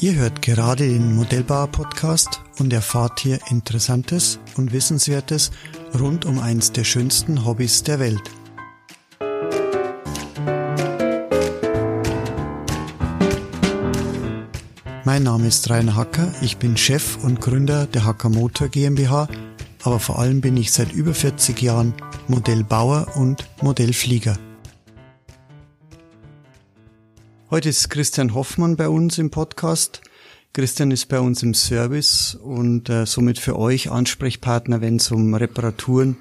Ihr hört gerade den Modellbauer-Podcast und erfahrt hier Interessantes und Wissenswertes rund um eins der schönsten Hobbys der Welt. Mein Name ist Rainer Hacker, ich bin Chef und Gründer der Hacker Motor GmbH, aber vor allem bin ich seit über 40 Jahren Modellbauer und Modellflieger. Heute ist Christian Hoffmann bei uns im Podcast. Christian ist bei uns im Service und äh, somit für euch Ansprechpartner, wenn es um Reparaturen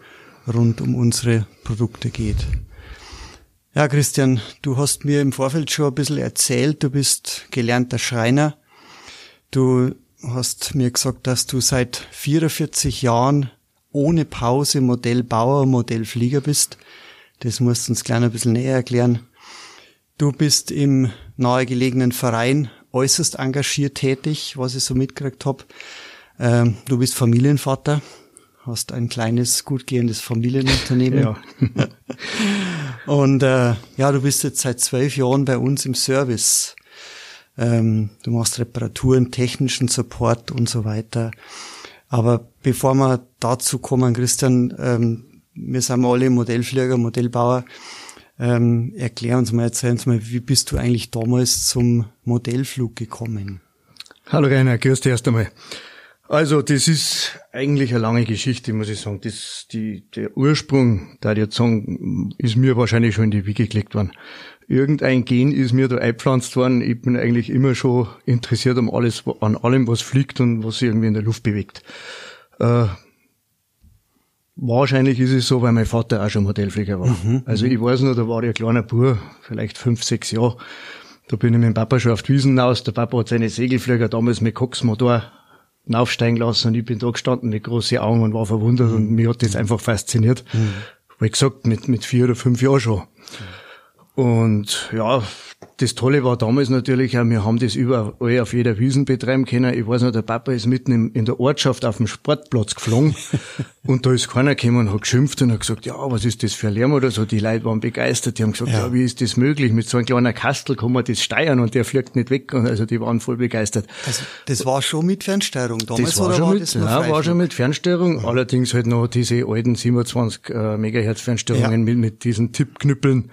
rund um unsere Produkte geht. Ja, Christian, du hast mir im Vorfeld schon ein bisschen erzählt, du bist gelernter Schreiner. Du hast mir gesagt, dass du seit 44 Jahren ohne Pause Modellbauer, Modellflieger bist. Das musst du uns gleich ein bisschen näher erklären. Du bist im nahegelegenen Verein äußerst engagiert tätig, was ich so mitgekriegt habe. Ähm, du bist Familienvater, hast ein kleines, gut gehendes Familienunternehmen. ja. Und äh, ja, du bist jetzt seit zwölf Jahren bei uns im Service. Ähm, du machst Reparaturen, technischen Support und so weiter. Aber bevor wir dazu kommen, Christian, ähm, wir sind alle Modellflieger, Modellbauer. Ähm, erklär uns mal, erzähl uns mal, wie bist du eigentlich damals zum Modellflug gekommen? Hallo Rainer, grüß dich erst einmal. Also, das ist eigentlich eine lange Geschichte, muss ich sagen. Das, die, der Ursprung, da ich jetzt sagen, ist mir wahrscheinlich schon in die Wiege gelegt worden. Irgendein Gen ist mir da eingepflanzt worden. Ich bin eigentlich immer schon interessiert um alles, an allem, was fliegt und was sich irgendwie in der Luft bewegt. Äh, Wahrscheinlich ist es so, weil mein Vater auch schon Modellflieger war. Mhm, also ich weiß noch, da war ich ein kleiner Bub, vielleicht fünf, sechs Jahre. Da bin ich mit dem Papa schon auf die Wiesen raus. Der Papa hat seine Segelflieger damals mit Coxmotor aufsteigen lassen und ich bin da gestanden mit großen Augen und war verwundert mhm. und mich hat das einfach fasziniert. Mhm. Wie gesagt, mit, mit vier oder fünf Jahren schon. Und ja, das Tolle war damals natürlich auch, wir haben das überall auf jeder Wiesen betreiben können. Ich weiß noch, der Papa ist mitten in der Ortschaft auf dem Sportplatz geflogen und da ist keiner gekommen und hat geschimpft und hat gesagt, ja, was ist das für ein Lärm oder so. Die Leute waren begeistert, die haben gesagt, ja, ja wie ist das möglich? Mit so einem kleinen Kastel kann man das steuern und der fliegt nicht weg. Und also die waren voll begeistert. Also das war schon mit Fernsteuerung damals das war oder schon war mit, das Ja, war schon mit Fernsteuerung. Mhm. Allerdings halt noch diese alten 27 äh, Megahertz Fernsteuerungen ja. mit, mit diesen Tippknüppeln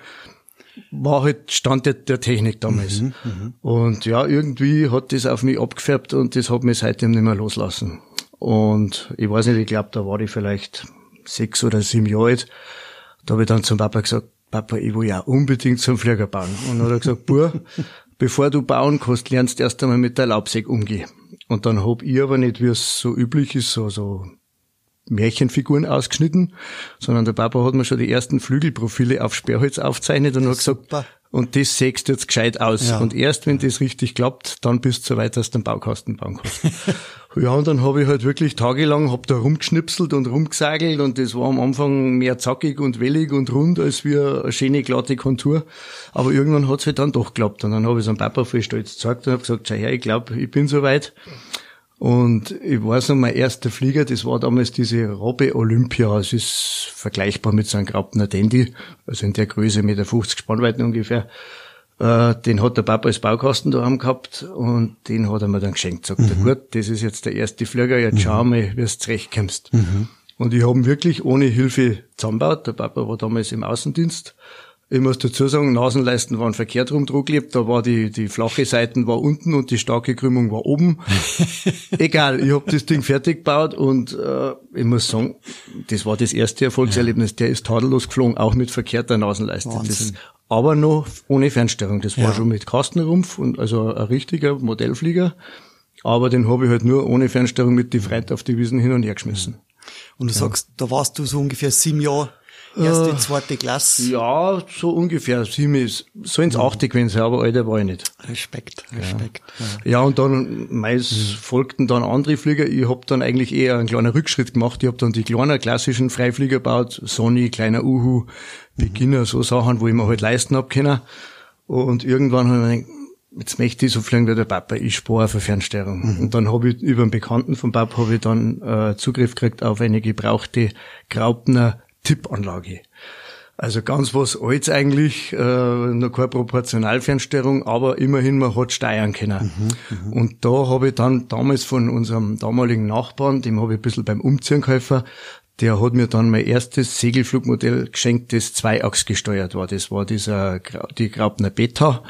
war halt Stand der, der Technik damals. Mhm, mhm, und ja, irgendwie hat das auf mich abgefärbt und das hat mich seitdem nicht mehr loslassen. Und ich weiß nicht, ich glaube, da war ich vielleicht sechs oder sieben Jahre alt. Da habe ich dann zum Papa gesagt, Papa, ich will ja unbedingt zum Flieger bauen. Und dann hat er gesagt, Bur, bevor du bauen kannst, lernst du erst einmal mit der Laubsäge umgehen. Und dann hab ich aber nicht, wie es so üblich ist, so, so Märchenfiguren ausgeschnitten, sondern der Papa hat mir schon die ersten Flügelprofile auf Sperrholz aufzeichnet und hat gesagt, Super. und das sägst du jetzt gescheit aus. Ja. Und erst wenn das richtig klappt, dann bist du so weit, dass du den Baukasten bauen kannst. ja, und dann habe ich halt wirklich tagelang, hab da rumgeschnipselt und rumgesagelt und das war am Anfang mehr zackig und wellig und rund als wie eine schöne, glatte Kontur. Aber irgendwann hat's halt dann doch geklappt. Und dann habe ich es am Papa voll stolz gezeigt und habe gesagt, schau her, ich glaube, ich bin soweit. Und ich weiß noch, mein erster Flieger, das war damals diese Robbe Olympia. Es ist vergleichbar mit so einem Graupner Dandy, also in der Größe mit der 50 Spannweiten ungefähr. Äh, den hat der Papa als Baukasten daheim gehabt und den hat er mir dann geschenkt. Sagt mhm. er, gut, das ist jetzt der erste Flieger, jetzt mhm. schau mal, wie du zurechtkommst. Mhm. Und ich habe wirklich ohne Hilfe zusammengebaut. Der Papa war damals im Außendienst ich muss dazu sagen, Nasenleisten waren verkehrt rum drucklebt. Da war die, die flache Seiten war unten und die starke Krümmung war oben. Egal, ich habe das Ding fertig gebaut und äh, ich muss sagen, das war das erste Erfolgserlebnis. Der ist tadellos geflogen, auch mit verkehrter Nasenleiste. Das, aber noch ohne Fernsteuerung. Das war ja. schon mit Kastenrumpf und also ein richtiger Modellflieger. Aber den habe ich halt nur ohne Fernsteuerung mit die Freit auf die Wiesen hin und her geschmissen. Und du ja. sagst, da warst du so ungefähr sieben Jahre Erste, äh, zweite Klasse? Ja, so ungefähr. Sieben ist, so ins achte gewesen sein, aber älter war ich nicht. Respekt, Respekt. Ja, ja und dann meist mhm. folgten dann andere Flieger. Ich hab dann eigentlich eher einen kleinen Rückschritt gemacht. Ich hab dann die kleinen klassischen Freiflieger gebaut. Sony, kleiner Uhu, Beginner, so Sachen, wo ich mir halt leisten hab können. Und irgendwann habe ich gedacht, jetzt möchte ich so fliegen wie der Papa, ich spare für Fernsteuerung. Mhm. Und dann habe ich über einen Bekannten vom Papa habe ich dann äh, Zugriff gekriegt auf eine gebrauchte Graupner Tippanlage. Also ganz was Altes eigentlich, äh, noch keine Proportionalfernsteuerung, aber immerhin, man hat steuern können. Mhm, mhm. und da habe ich dann damals von unserem damaligen Nachbarn, dem habe ich ein bisschen beim Umziehen geholfen, der hat mir dann mein erstes Segelflugmodell geschenkt, das Zweiachs gesteuert war. Das war dieser, die Graupner Beta.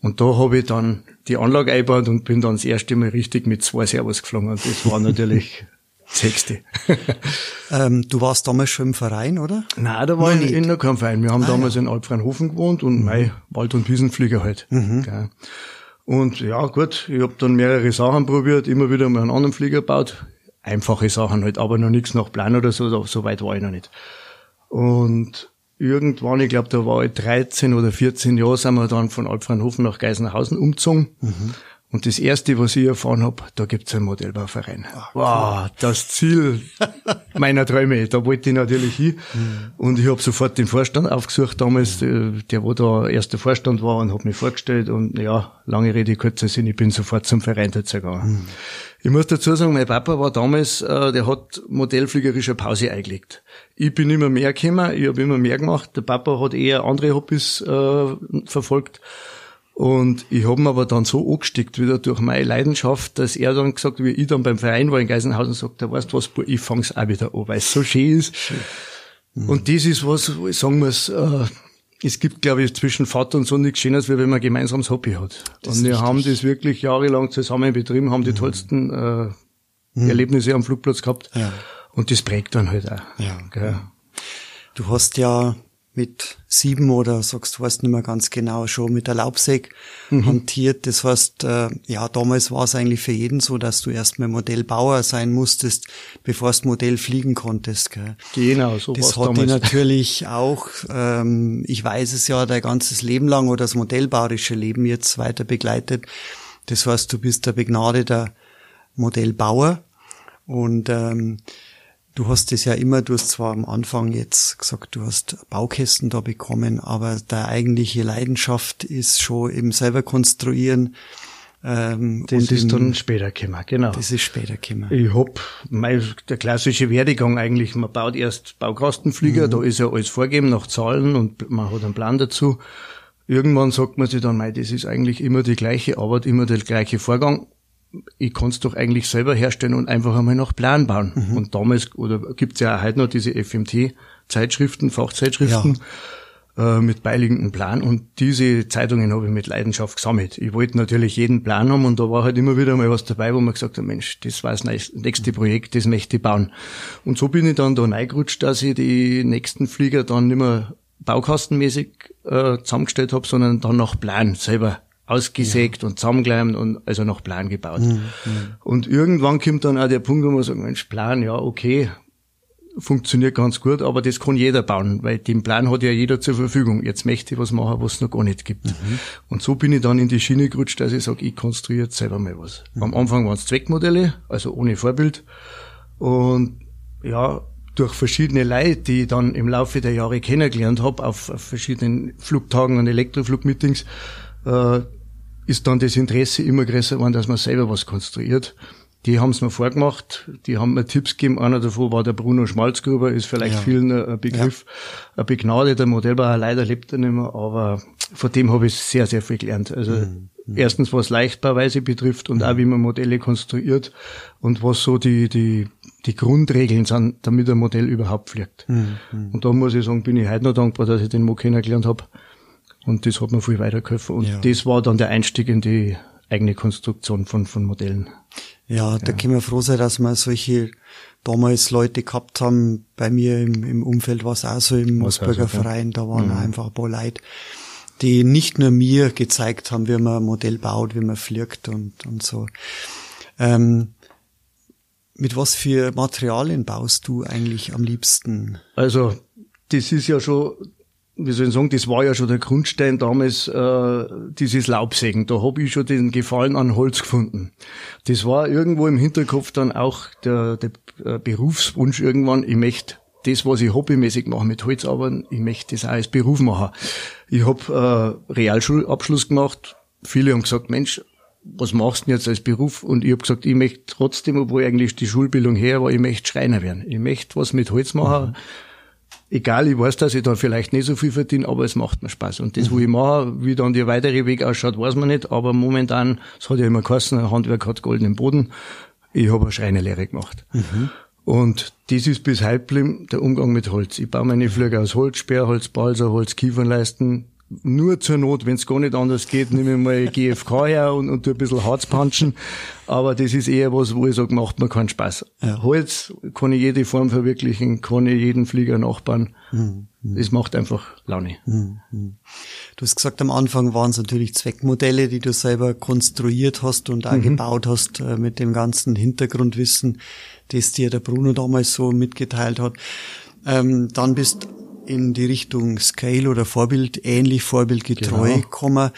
Und da habe ich dann die Anlage eingebaut und bin dann das erste Mal richtig mit zwei Servos geflogen. Und das war natürlich Sechste. ähm, du warst damals schon im Verein, oder? Nein, da war ich in noch keinem Verein. Wir haben ah, damals ja. in Alpfreinhofen gewohnt und mhm. mein Wald- und Wiesenflieger halt. Mhm. Und ja, gut, ich habe dann mehrere Sachen probiert, immer wieder mal einen anderen Flieger gebaut. Einfache Sachen halt, aber noch nichts nach Plan oder so, so weit war ich noch nicht. Und irgendwann, ich glaube, da war ich 13 oder 14 Jahre, sind wir dann von Alpfreinhofen nach Geisenhausen umgezogen. Mhm. Und das erste, was ich erfahren habe, da gibt's einen Modellbauverein. Ach, wow, das Ziel meiner Träume, da wollte ich natürlich hin. Mhm. Und ich habe sofort den Vorstand aufgesucht damals, mhm. der wo da erster Vorstand war und habe mich vorgestellt. Und ja, lange Rede, kurzer Sinn, ich bin sofort zum Verein dazu gegangen. Mhm. Ich muss dazu sagen, mein Papa war damals, äh, der hat modellfliegerische Pause eingelegt. Ich bin immer mehr gekommen, ich habe immer mehr gemacht. Der Papa hat eher andere Hobbys äh, verfolgt. Und ich habe mir aber dann so angesteckt wieder durch meine Leidenschaft, dass er dann gesagt, wie ich dann beim Verein war in Geisenhausen, sagt, er, weißt du was, ich fang's auch wieder an, weil es so schön ist. Schön. Mhm. Und das ist was, sagen wir's, äh, es gibt, glaube ich, zwischen Vater und Sohn nichts Schönes, wie wenn man gemeinsames Hobby hat. Das und wir richtig. haben das wirklich jahrelang zusammen betrieben, haben die mhm. tollsten äh, mhm. Erlebnisse am Flugplatz gehabt. Ja. Und das prägt dann halt auch. Ja. Gell? Du hast ja mit sieben oder sagst du weißt nicht mehr ganz genau schon mit der Laubsäge mhm. hantiert. Das heißt, äh, ja, damals war es eigentlich für jeden so, dass du erstmal Modellbauer sein musstest, bevor du Modell fliegen konntest. Gell? Genau, so Das hat dich natürlich auch, ähm, ich weiß es ja, dein ganzes Leben lang oder das modellbauerische Leben jetzt weiter begleitet. Das heißt, du bist der begnadeter Modellbauer und ähm, Du hast es ja immer, du hast zwar am Anfang jetzt gesagt, du hast Baukästen da bekommen, aber deine eigentliche Leidenschaft ist schon eben selber konstruieren. Ähm, das ist dann später gekommen, genau. Das ist später gekommen. Ich hab, mein, der klassische Werdegang eigentlich, man baut erst Baukastenflieger, mhm. da ist ja alles vorgegeben nach Zahlen und man hat einen Plan dazu. Irgendwann sagt man sich dann, mei, das ist eigentlich immer die gleiche Arbeit, immer der gleiche Vorgang ich kann es doch eigentlich selber herstellen und einfach einmal nach Plan bauen. Mhm. Und damals, oder gibt's ja auch heute noch diese FMT-Zeitschriften, Fachzeitschriften, ja. äh, mit beiliegenden Plan. Und diese Zeitungen habe ich mit Leidenschaft gesammelt. Ich wollte natürlich jeden Plan haben und da war halt immer wieder mal was dabei, wo man gesagt hat, Mensch, das war das nächste Projekt, das möchte ich bauen. Und so bin ich dann da reingerutscht, dass ich die nächsten Flieger dann nicht mehr baukastenmäßig äh, zusammengestellt habe, sondern dann nach Plan selber ausgesägt ja. und zusammengeleimt und also noch Plan gebaut. Mhm. Und irgendwann kommt dann auch der Punkt, wo man sagt, Mensch, Plan, ja, okay, funktioniert ganz gut, aber das kann jeder bauen, weil den Plan hat ja jeder zur Verfügung. Jetzt möchte ich was machen, was es noch gar nicht gibt. Mhm. Und so bin ich dann in die Schiene gerutscht, dass ich sage, ich konstruiere jetzt selber mal was. Mhm. Am Anfang waren es Zweckmodelle, also ohne Vorbild. Und ja, durch verschiedene Leute, die ich dann im Laufe der Jahre kennengelernt habe, auf, auf verschiedenen Flugtagen und Elektroflugmeetings, äh, ist dann das Interesse immer größer geworden, dass man selber was konstruiert. Die haben es mir vorgemacht, die haben mir Tipps gegeben. Einer davon war der Bruno Schmalzgruber, ist vielleicht ja. vielen ein Begriff. Ja. Ein begnadeter Modellbauer, leider lebt er nicht mehr, aber von dem habe ich sehr, sehr viel gelernt. Also mhm. mhm. erstens, was Leichtbauweise betrifft und mhm. auch wie man Modelle konstruiert und was so die, die, die Grundregeln sind, damit ein Modell überhaupt fliegt. Mhm. mhm. Und da muss ich sagen, bin ich heute noch dankbar, dass ich den Mo kennengelernt habe und das hat mir viel weitergeholfen. Und ja. das war dann der Einstieg in die eigene Konstruktion von, von Modellen. Ja, da ja. können wir froh sein, dass wir solche damals Leute gehabt haben. Bei mir im, im Umfeld war es auch so im Moosburger also, Verein, da waren mhm. einfach ein paar Leute, die nicht nur mir gezeigt haben, wie man ein Modell baut, wie man fliegt und, und so. Ähm, mit was für Materialien baust du eigentlich am liebsten? Also, das ist ja schon wie soll ich sagen, das war ja schon der Grundstein damals, äh, dieses Laubsägen. Da habe ich schon den Gefallen an Holz gefunden. Das war irgendwo im Hinterkopf dann auch der, der äh, Berufswunsch irgendwann, ich möchte das, was ich hobbymäßig mache mit Holz, aber ich möchte das auch als Beruf machen. Ich habe äh, Realschulabschluss gemacht. Viele haben gesagt, Mensch, was machst du denn jetzt als Beruf? Und ich habe gesagt, ich möchte trotzdem, obwohl eigentlich die Schulbildung her war, ich möchte Schreiner werden. Ich möchte was mit Holz machen. Mhm egal, ich weiß, dass ich da vielleicht nicht so viel verdiene, aber es macht mir Spaß. Und das, mhm. wo ich mache, wie dann der weitere Weg ausschaut, weiß man nicht, aber momentan, es hat ja immer geheißen, ein Handwerk hat goldenen Boden. Ich habe eine Schreinelehre gemacht. Mhm. Und das ist bis heute geblieben, der Umgang mit Holz. Ich baue meine Flüge aus Holz, Sperrholz, Balsa, Holz, Kiefernleisten, nur zur Not, wenn es gar nicht anders geht, nehme ich mal GFK her und, und tu ein bisschen Harz punchen. Aber das ist eher was, wo ich sage, macht mir keinen Spaß. Ja. Holz kann ich jede Form verwirklichen, kann ich jeden Flieger nachbauen. Mhm. Das macht einfach Laune. Mhm. Du hast gesagt, am Anfang waren es natürlich Zweckmodelle, die du selber konstruiert hast und auch mhm. gebaut hast äh, mit dem ganzen Hintergrundwissen, das dir der Bruno damals so mitgeteilt hat. Ähm, dann bist in die Richtung Scale oder Vorbild, ähnlich vorbildgetreu genau. kommen.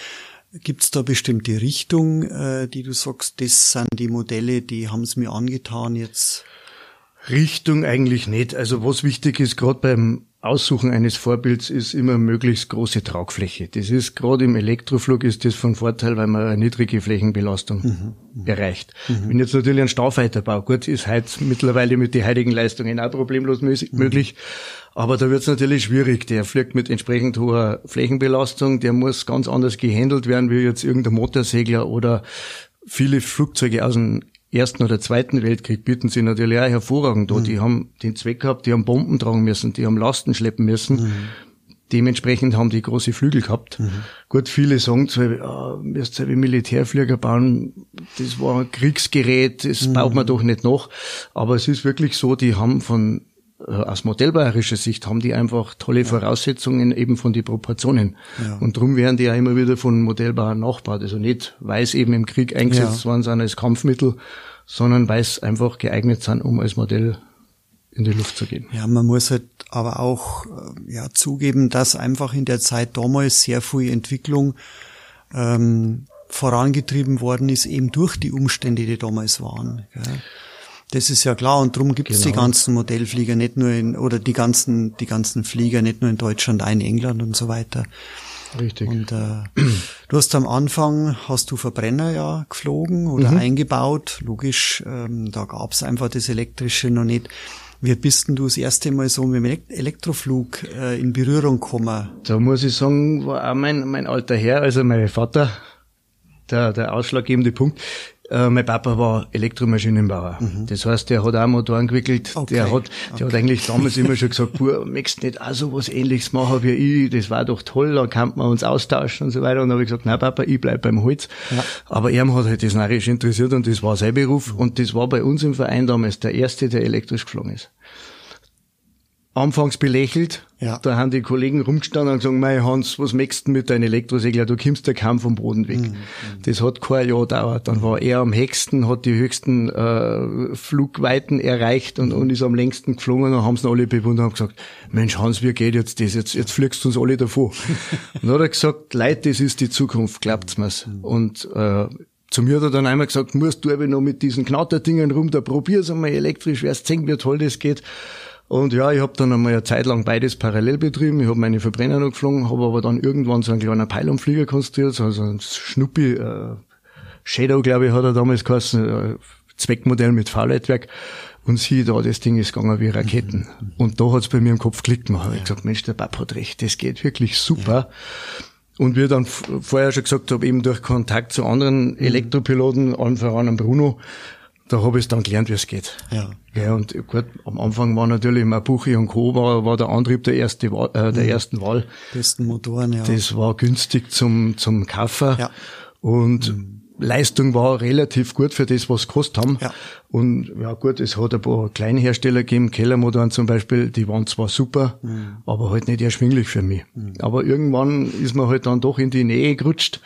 Gibt es da bestimmte Richtung, äh, die du sagst, das sind die Modelle, die haben es mir angetan jetzt? Richtung eigentlich nicht. Also was wichtig ist, gerade beim Aussuchen eines Vorbilds ist immer möglichst große Tragfläche. Das ist gerade im Elektroflug ist das von Vorteil, weil man eine niedrige Flächenbelastung mhm. erreicht. Mhm. Wenn jetzt natürlich ein Starfighter baut, gut, ist heute mittlerweile mit den heutigen Leistungen auch problemlos mhm. möglich. Aber da wird es natürlich schwierig. Der fliegt mit entsprechend hoher Flächenbelastung, der muss ganz anders gehandelt werden wie jetzt irgendein Motorsegler oder viele Flugzeuge aus dem Ersten oder Zweiten Weltkrieg bieten sie natürlich auch hervorragend da. Mhm. Die haben den Zweck gehabt, die haben Bomben tragen müssen, die haben Lasten schleppen müssen. Mhm. Dementsprechend haben die große Flügel gehabt. Mhm. Gut, viele sagen zwar, ah, müsst ihr wie Militärflieger bauen, das war ein Kriegsgerät, das mhm. baut man doch nicht noch. Aber es ist wirklich so, die haben von aus modellbauerischer Sicht haben die einfach tolle Voraussetzungen eben von den Proportionen. Ja. Und darum werden die ja immer wieder von Modellbauern nachgebaut. Also nicht, weil es eben im Krieg eingesetzt ja. worden sind als Kampfmittel, sondern weil es einfach geeignet sind, um als Modell in die Luft zu gehen. Ja, man muss halt aber auch äh, ja, zugeben, dass einfach in der Zeit damals sehr viel Entwicklung ähm, vorangetrieben worden ist, eben durch die Umstände, die damals waren. Gell? Das ist ja klar und darum gibt es genau. die ganzen Modellflieger nicht nur in, oder die ganzen, die ganzen Flieger nicht nur in Deutschland, auch in England und so weiter. Richtig. Und äh, du hast am Anfang, hast du Verbrenner ja geflogen oder mhm. eingebaut. Logisch, ähm, da gab's einfach das Elektrische noch nicht. Wie bist denn du das erste Mal so mit dem Elektroflug äh, in Berührung gekommen? Da muss ich sagen, war auch mein, mein alter Herr, also mein Vater, der, der ausschlaggebende Punkt. Äh, mein Papa war Elektromaschinenbauer. Mhm. Das heißt, der hat auch Motoren entwickelt. Okay. Der hat, der okay. hat eigentlich damals immer schon gesagt, Puh, möchtest nicht auch so was ähnliches machen wie ich? Das war doch toll, da kann man uns austauschen und so weiter. Und dann habe ich gesagt, nein Papa, ich bleib beim Holz. Ja. Aber er hat halt das narrisch interessiert und das war sein Beruf. Und das war bei uns im Verein damals der erste, der elektrisch geflogen ist anfangs belächelt. Ja. Da haben die Kollegen rumgestanden und gesagt, mei Hans, was möchtest du mit deinem Elektrosegler? Du kommst ja kaum vom Boden weg. Mhm. Das hat kein Jahr gedauert. Dann war er am höchsten, hat die höchsten äh, Flugweiten erreicht und, und ist am längsten geflogen. Dann haben sie alle bewundert und gesagt, Mensch Hans, wie geht jetzt das? Jetzt, jetzt fliegst du uns alle davor. dann hat er gesagt, Leute, das ist die Zukunft, glaubt's mir's. Mhm. Und äh, zu mir hat er dann einmal gesagt, musst du aber noch mit diesen Knatterdingen rum, da probier's einmal elektrisch, wirst sehen, wie toll das geht. Und ja, ich habe dann einmal eine Zeit lang beides parallel betrieben. Ich habe meine Verbrenner noch geflogen, habe aber dann irgendwann so einen kleinen Pylonflieger konstruiert, also ein Schnuppi, äh, Shadow, glaube ich, hat er damals geheißen, äh, Zweckmodell mit Fahrleitwerk. Und sieh da, das Ding ist gegangen wie Raketen. Mhm. Und da hat's bei mir im Kopf geklickt gemacht. Ja. Ich gesagt, Mensch, der Papa hat recht, das geht wirklich super. Ja. Und wie ich dann vorher schon gesagt habe, eben durch Kontakt zu anderen mhm. Elektropiloten, allen voran Bruno, da habe ich dann gelernt, wie es geht. Ja. ja. Und gut, am Anfang war natürlich Mabuchi und Co. war, war der Antrieb der, erste, äh, der mhm. ersten Wahl. Besten Motoren, ja. Das war günstig zum, zum Kaufen. Ja. Und mhm. Leistung war relativ gut für das, was gekostet haben. Ja. Und ja gut, es hat ein paar Kleinhersteller gegeben, Kellermotoren zum Beispiel, die waren zwar super, mhm. aber halt nicht erschwinglich für mich. Mhm. Aber irgendwann ist man halt dann doch in die Nähe gerutscht.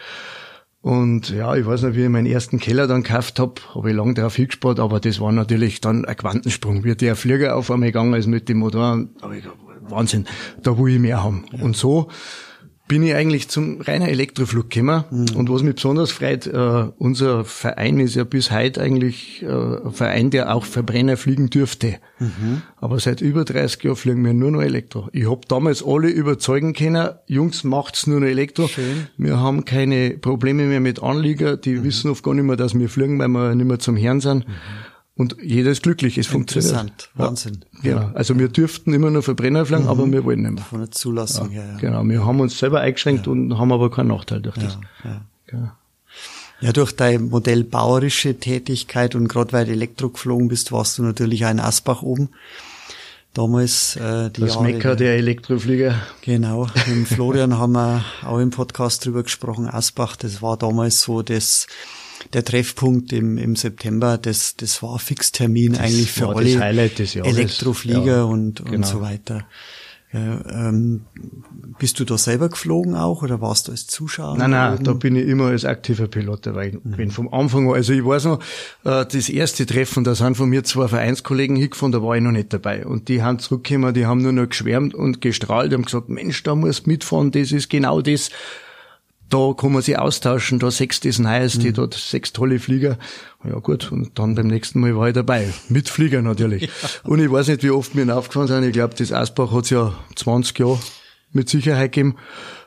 Und ja, ich weiß nicht, wie ich meinen ersten Keller dann gekauft hab, habe ich lange darauf hingespart, aber das war natürlich dann ein Quantensprung. Wie der Flieger auf einmal gegangen ist mit dem Motor, da ich Wahnsinn, da will ich mehr haben. Ja. Und so bin ich eigentlich zum reiner Elektroflug gekommen. Mhm. Und was mich besonders freut, äh, unser Verein ist ja bis heute eigentlich äh, ein Verein, der auch Verbrenner fliegen dürfte. Mhm. Aber seit über 30 Jahren fliegen wir nur noch Elektro. Ich hab damals alle überzeugen können, Jungs, macht's nur noch Elektro. Schön. Wir haben keine Probleme mehr mit Anlieger, die mhm. wissen oft gar nicht mehr, dass wir fliegen, weil wir nicht mehr zum Herrn sind. Und jeder ist glücklich, es funktioniert. Interessant, Wahnsinn. Ja, genau. Also wir dürften immer nur Verbrenner fliegen, mhm. aber wir wollen nicht mehr. Von der Zulassung ja, her, ja. Genau, wir haben uns selber eingeschränkt und haben aber keinen Nachteil durch das. Ja, genau. Ja, durch deine modellbauerische Tätigkeit und gerade weil du Elektro geflogen bist, warst du natürlich auch in Asbach oben. Damals äh, die Das Jahre, Mecker der Elektroflieger. Genau. Mit Florian haben wir auch im Podcast drüber gesprochen. Asbach, das war damals so das der Treffpunkt im, im September, das, das war Fixtermin das eigentlich für alle Elektroflieger ja, und, und genau. so weiter. Ja, ähm, bist du da selber geflogen auch oder warst du als Zuschauer? Nein, nein, oben? da bin ich immer als aktiver Pilot dabei. Ich mhm. bin vom Anfang an, also ich weiß noch, äh, das erste Treffen, da sind von mir zwei Vereinskollegen hingefahren, da war ich noch nicht dabei. Und die haben zurückgekommen, die haben nur noch geschwärmt und gestrahlt, haben gesagt, Mensch, da musst mitfahren, das ist genau das, da kann man sich austauschen, da sechs das Neueste, mhm. dort sechs tolle Flieger. Ja gut, und dann beim nächsten Mal war ich dabei. Mit Flieger natürlich. Ja. Und ich weiß nicht, wie oft mir aufgefahren sind. Ich glaube, das Asbach hat's ja 20 Jahre mit Sicherheit gegeben.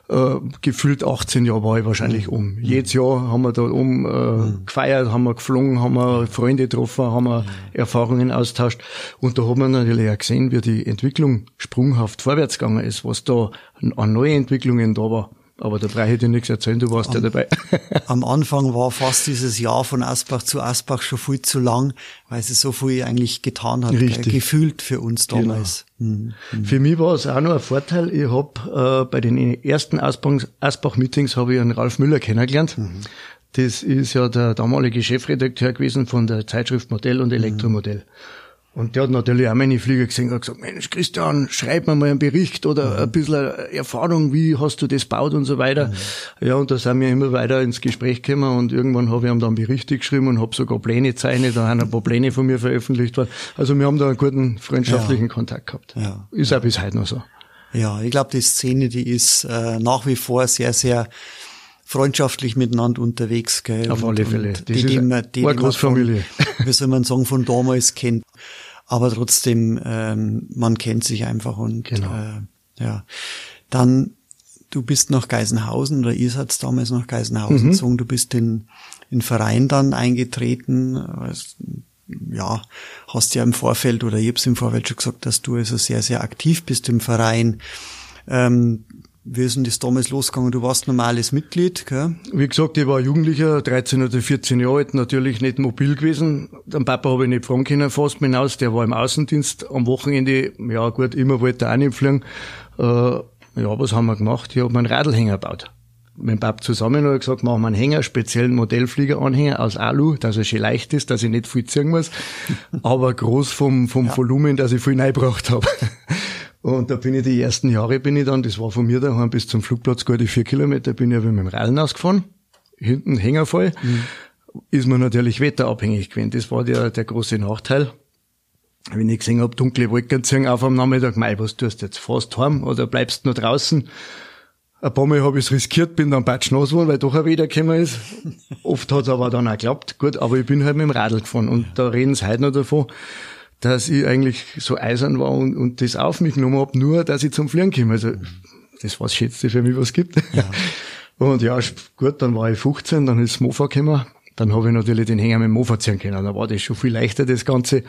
Äh, gefühlt 18 Jahre war ich wahrscheinlich mhm. um. Mhm. Jedes Jahr haben wir da um äh, mhm. gefeiert, haben wir geflogen, haben wir Freunde getroffen, haben wir mhm. Erfahrungen austauscht. Und da hat man natürlich auch gesehen, wie die Entwicklung sprunghaft vorwärts gegangen ist, was da an neue Entwicklungen da war. Aber da brauche ich dir nichts erzählen, du warst am, ja dabei. am Anfang war fast dieses Jahr von Asbach zu Asbach schon viel zu lang, weil sie so viel eigentlich getan hat, Richtig. gefühlt für uns genau. damals. Genau. Mhm. Für mich war es auch noch ein Vorteil, ich habe äh, bei den ersten Asbach-Meetings habe ich einen Ralf Müller kennengelernt. Mhm. Das ist ja der damalige Chefredakteur gewesen von der Zeitschrift Modell und Elektromodell. Mhm. Und der hat natürlich auch meine Flieger gesehen und gesagt, Mensch, Christian, schreib mir mal einen Bericht oder mhm. ein bisschen Erfahrung, wie hast du das baut und so weiter. Mhm. Ja, und da sind wir immer weiter ins Gespräch gekommen und irgendwann habe ich ihm dann Berichte geschrieben und habe sogar Pläne gezeichnet, da haben ein paar Pläne von mir veröffentlicht worden. Also wir haben da einen guten freundschaftlichen ja. Kontakt gehabt. Ja. Ist auch bis heute noch so. Ja, ich glaube, die Szene, die ist äh, nach wie vor sehr, sehr freundschaftlich miteinander unterwegs. Gell? Auf alle Fälle. Das die, ist die, eine die, Großfamilie. Von, wie soll man sagen, von damals kennt aber trotzdem, ähm, man kennt sich einfach und genau. äh, ja. Dann, du bist nach Geisenhausen oder ihr seid damals nach Geisenhausen mhm. gezogen, du bist in, in Verein dann eingetreten, ja, hast ja im Vorfeld oder ich hab's im Vorfeld schon gesagt, dass du also sehr, sehr aktiv bist im Verein. Ähm, wie ist denn das damals losgegangen? Du warst normales Mitglied, gell? Wie gesagt, ich war Jugendlicher, 13 oder 14 Jahre alt, natürlich nicht mobil gewesen. Den Papa habe ich nicht fragen können, fast mir aus. Der war im Außendienst am Wochenende. Ja gut, immer wollte er auch nicht fliegen. Äh, ja, was haben wir gemacht? Ich habe mir einen Radlhänger gebaut. Mit dem Papa zusammen habe ich gesagt, machen wir einen Hänger, speziellen Modellfliegeranhänger aus Alu, dass er schön leicht ist, dass ich nicht viel ziehen muss, aber groß vom, vom ja. Volumen, dass ich viel reingebracht habe. Und da bin ich die ersten Jahre bin ich dann, das war von mir daheim bis zum Flugplatz gute vier Kilometer, bin ich aber mit dem Radl ausgefahren. Hinten Hängerfall. Mhm. Ist man natürlich wetterabhängig gewesen. Das war der, der große Nachteil. Wenn ich gesehen hab, dunkle Wolken ziehen auf am Nachmittag, mei, was tust du jetzt? Fast heim oder bleibst nur draußen? Ein paar Mal habe ich es riskiert, bin dann batschnass geworden, weil doch ein Wetter gekommen ist. Oft hat's aber dann auch geklappt. Gut, aber ich bin halt mit dem Radl gefahren und da reden sie heute noch davon dass ich eigentlich so eisern war und, und das auf mich genommen habe, nur dass ich zum Fliegen komme. Also das was schätzte für mich was gibt. Ja. Und ja, gut, dann war ich 15, dann ist das Mofa gekommen. Dann habe ich natürlich den Hänger mit dem Mofa ziehen können. Da war das schon viel leichter, das Ganze.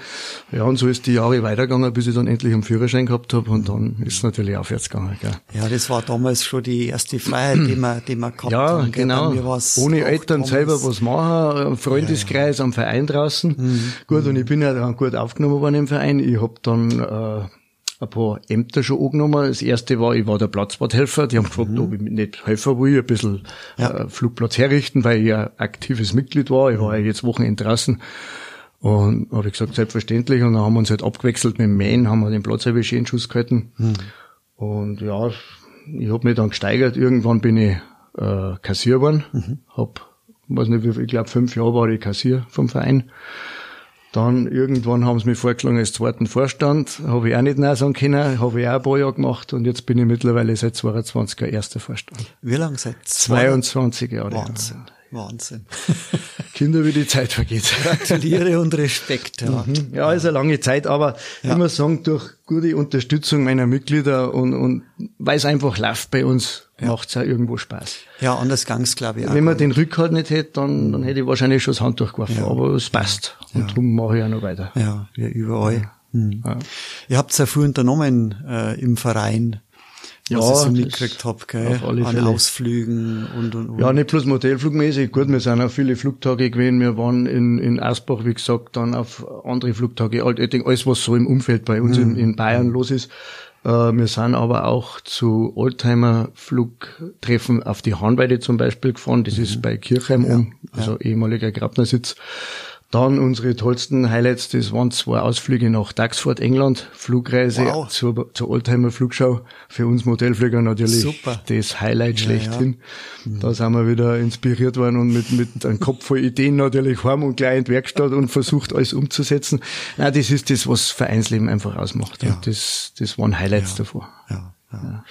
Ja, und so ist die Jahre weitergegangen, bis ich dann endlich einen Führerschein gehabt habe und dann ist es natürlich aufwärts gegangen. Gell. Ja, das war damals schon die erste Freiheit, die man, die man gehabt ja, haben. Genau. Ohne Eltern selber was machen, Freundeskreis ja, ja. am Verein draußen. Mhm. Gut, und ich bin ja dann gut aufgenommen worden im Verein. Ich habe dann äh, ein paar Ämter schon angenommen. Das erste war, ich war der Platzwarthelfer. Die haben gefragt, mhm. ob ich nicht helfen will, ein bisschen ja. äh, Flugplatz herrichten, weil ich ja aktives Mitglied war. Ich war ja jetzt Wochenende draußen. Und habe ich gesagt, selbstverständlich. Und dann haben wir uns halt abgewechselt mit dem Mähen, haben wir den Platz ein bisschen in Schuss gehalten. Mhm. Und ja, ich habe mich dann gesteigert. Irgendwann bin ich äh, Kassier geworden. Mhm. Hab, weiß nicht, wie ich glaube fünf Jahre war ich Kassier vom Verein. Dann irgendwann haben sie mich vorgeschlagen als zweiten Vorstand. Habe ich auch nicht nein sagen können. Habe ich auch ein paar Jahre gemacht und jetzt bin ich mittlerweile seit 22 Jahren erster Vorstand. Wie lange seit? 22 Jahre. Wahnsinn. Wahnsinn. Kinder, wie die Zeit vergeht. Gratuliere und Respekt. Ja, mhm. ja ist eine lange Zeit, aber ja. ich muss sagen, durch gute Unterstützung meiner Mitglieder und, und weil es einfach läuft bei uns ja. macht's auch irgendwo Spaß. Ja, anders gang's, glaube ich. Auch Wenn man den Rückhalt nicht hätte, dann, dann hätte ich wahrscheinlich schon das Handtuch geworfen. Ja. Aber es passt. Und ja. darum mache ich auch noch weiter. Ja, wie überall. Hm. Ja. Ihr habt ja viel unternommen äh, im Verein was ja, ich so mitgekriegt habe, gell? an Fälle. Ausflügen und, und, und. Ja, nicht bloß modellflugmäßig. Gut, wir sind auf viele Flugtage gewesen. Wir waren in, in Asbach, wie gesagt, dann auf andere Flugtage. Alles, was so im Umfeld bei uns mhm. in, in Bayern los ist. Äh, wir sind aber auch zu Oldtimer-Flugtreffen auf die Hahnweide zum Beispiel gefahren. Das mhm. ist bei Kirchheim ja, um, also ja. ehemaliger Grabnersitz. Dann unsere tollsten Highlights, das waren zwei Ausflüge nach Daxford, England, Flugreise wow. zur, zur Oldtimer Flugschau. Für uns Modellflieger natürlich Super. das Highlight ja, schlechthin. Ja. Mhm. Da sind wir wieder inspiriert worden und mit, mit einem Kopf voll Ideen natürlich heim und gleich in die Werkstatt und versucht alles umzusetzen. Nein, das ist das, was Vereinsleben einfach ausmacht. Ja. Und das, das waren Highlights davor. Ja, ja.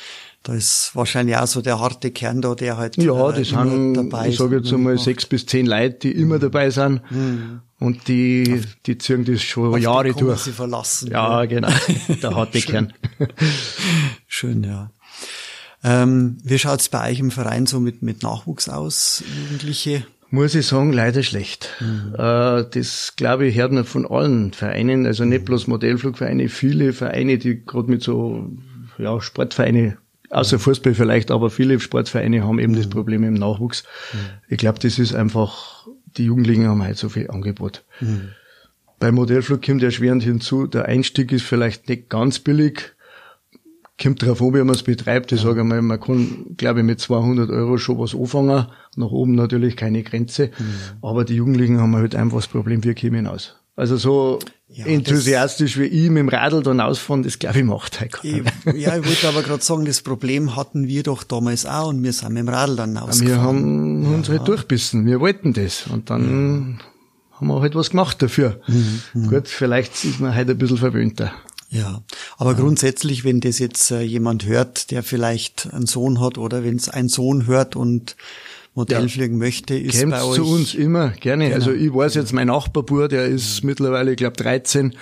Da ist wahrscheinlich auch so der harte Kern da, der halt ja, das sind, dabei ist. Ich sage jetzt einmal sechs bis zehn Leute, die immer dabei sind. Mhm. Und die, die ziehen das schon Jahre die durch. sie verlassen. Ja, ja. genau. Der harte Kern. Schön, ja. Ähm, wie schaut's bei euch im Verein so mit, mit Nachwuchs aus, Jugendliche? Muss ich sagen, leider schlecht. Mhm. Äh, das, glaube ich, hört man von allen Vereinen, also nicht bloß Modellflugvereine, viele Vereine, die gerade mit so ja, Sportvereine, außer Fußball vielleicht, aber viele Sportvereine haben eben mhm. das Problem im Nachwuchs. Mhm. Ich glaube, das ist einfach die Jugendlichen haben halt so viel Angebot. Mhm. Bei Modellflug kommt erschwerend hinzu, der Einstieg ist vielleicht nicht ganz billig, kommt drauf an, wie man es betreibt. Ich sage mal, man kann, glaube ich, mit 200 Euro schon was anfangen. Nach oben natürlich keine Grenze. Mhm. Aber die Jugendlichen haben halt einfach das Problem, wir kommen hinaus. Also so ja, enthusiastisch wie ich mit dem Radl dann ausfahren, das glaube ich macht halt ich, Ja, ich wollte aber gerade sagen, das Problem hatten wir doch damals auch und wir sind mit dem Radl dann ausgefahren. Wir haben ja. uns halt durchbissen, wir wollten das und dann ja. haben wir halt was gemacht dafür. Mhm, mhm. Gut, vielleicht ist man halt ein bisschen verwöhnter. Ja, aber grundsätzlich, wenn das jetzt äh, jemand hört, der vielleicht einen Sohn hat oder wenn es ein Sohn hört und Modellfliegen ja. möchte, ist Kämpft bei euch. zu uns immer, gerne. Genau. Also ich weiß jetzt, mein Nachbarbur, der ist mittlerweile, ich glaube 13,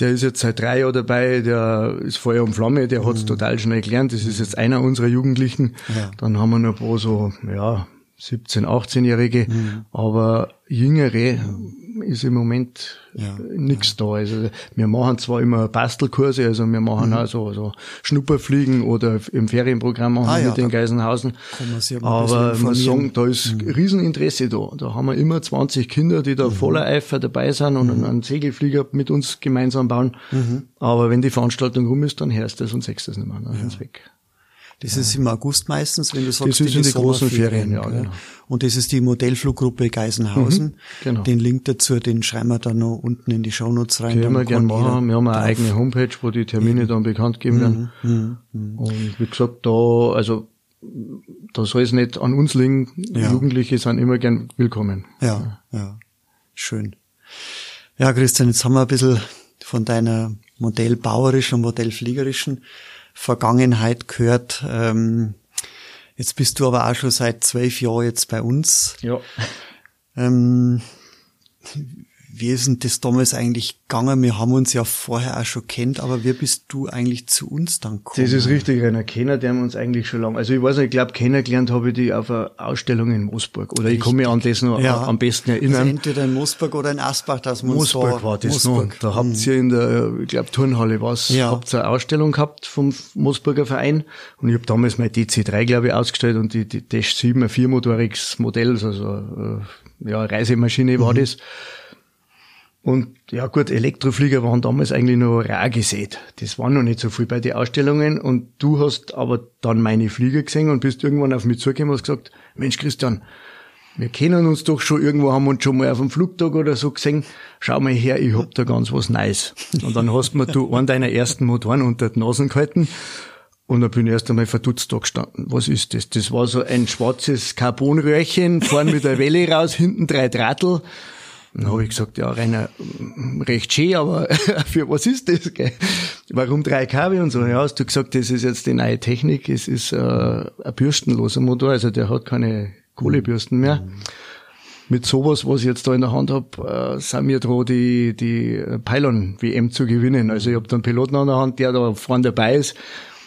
der ist jetzt seit drei Jahren dabei, der ist Feuer und Flamme, der hat's mhm. total schnell gelernt. Das ist jetzt einer unserer Jugendlichen. Ja. Dann haben wir noch ein paar so, ja, 17, 18-Jährige, mhm. aber Jüngere mhm. Ist im Moment ja. nichts da. Also wir machen zwar immer Bastelkurse, also wir machen mhm. auch so, so Schnupperfliegen oder im Ferienprogramm machen ah, wir mit ja, den Geisenhausen. Aber man sagen, da ist mhm. Rieseninteresse da. Da haben wir immer 20 Kinder, die da mhm. voller Eifer dabei sind und mhm. einen Segelflieger mit uns gemeinsam bauen. Mhm. Aber wenn die Veranstaltung rum ist, dann hörst du es und sechst es nicht mehr, dann ja. ist weg. Das ist im August meistens, wenn du sagst, das ist in die großen Ferien, ja, genau. Und das ist die Modellfluggruppe Geisenhausen. Mhm, genau. Den Link dazu, den schreiben wir dann noch unten in die Shownotes rein. Können wir gerne machen. Wir haben eine eigene Homepage, wo die Termine dann bekannt geben werden. Mhm, mhm, mhm, Und wie gesagt, da, also, da soll es nicht an uns liegen. Ja. Jugendliche sind immer gern willkommen. Ja, ja. Schön. Ja, Christian, jetzt haben wir ein bisschen von deiner modellbauerischen und modellfliegerischen Vergangenheit gehört. Ähm, jetzt bist du aber auch schon seit zwölf Jahren jetzt bei uns. Ja. Ähm, wie ist denn das damals eigentlich gegangen? Wir haben uns ja vorher auch schon kennt, aber wie bist du eigentlich zu uns dann gekommen? Das ist richtig, Rainer. Kenner, der haben uns eigentlich schon lange, also ich weiß nicht, ich glaube, kennengelernt habe ich die auf einer Ausstellung in Moosburg. Oder richtig. ich kann mich an das noch ja. am besten erinnern. Also entweder in Moosburg oder in Asbach, dass man Moosburg war das Moosburg. noch. Da habt mhm. ihr in der, ich glaube, Turnhalle was, ja. habt ihr eine Ausstellung gehabt vom Moosburger Verein. Und ich habe damals mein DC3, glaube ich, ausgestellt und die, die Dash 7, ein viermotoriges Modell, also äh, ja, Reisemaschine war mhm. das. Und ja gut, Elektroflieger waren damals eigentlich noch rar gesät. Das war noch nicht so viel bei den Ausstellungen. Und du hast aber dann meine Flieger gesehen und bist irgendwann auf mich zugekommen und hast gesagt, Mensch Christian, wir kennen uns doch schon irgendwo, haben uns schon mal auf dem Flugtag oder so gesehen. Schau mal her, ich hab da ganz was Neues. Und dann hast mir du einen deiner ersten Motoren unter die Nasen gehalten. Und dann bin ich erst einmal verdutzt da gestanden. Was ist das? Das war so ein schwarzes Carbonröhrchen, vorne mit der Welle raus, hinten drei Drattel. Dann habe ich gesagt, ja, Rainer, recht schön, aber für was ist das? Gell? Warum drei kW und so? Ja, hast du gesagt, das ist jetzt die neue Technik, es ist äh, ein bürstenloser Motor, also der hat keine Kohlebürsten mehr. Mit sowas, was ich jetzt da in der Hand hab, äh, sind wir dran, die, die Pylon-WM zu gewinnen. Also ich habe einen Piloten an der Hand, der da vorne dabei ist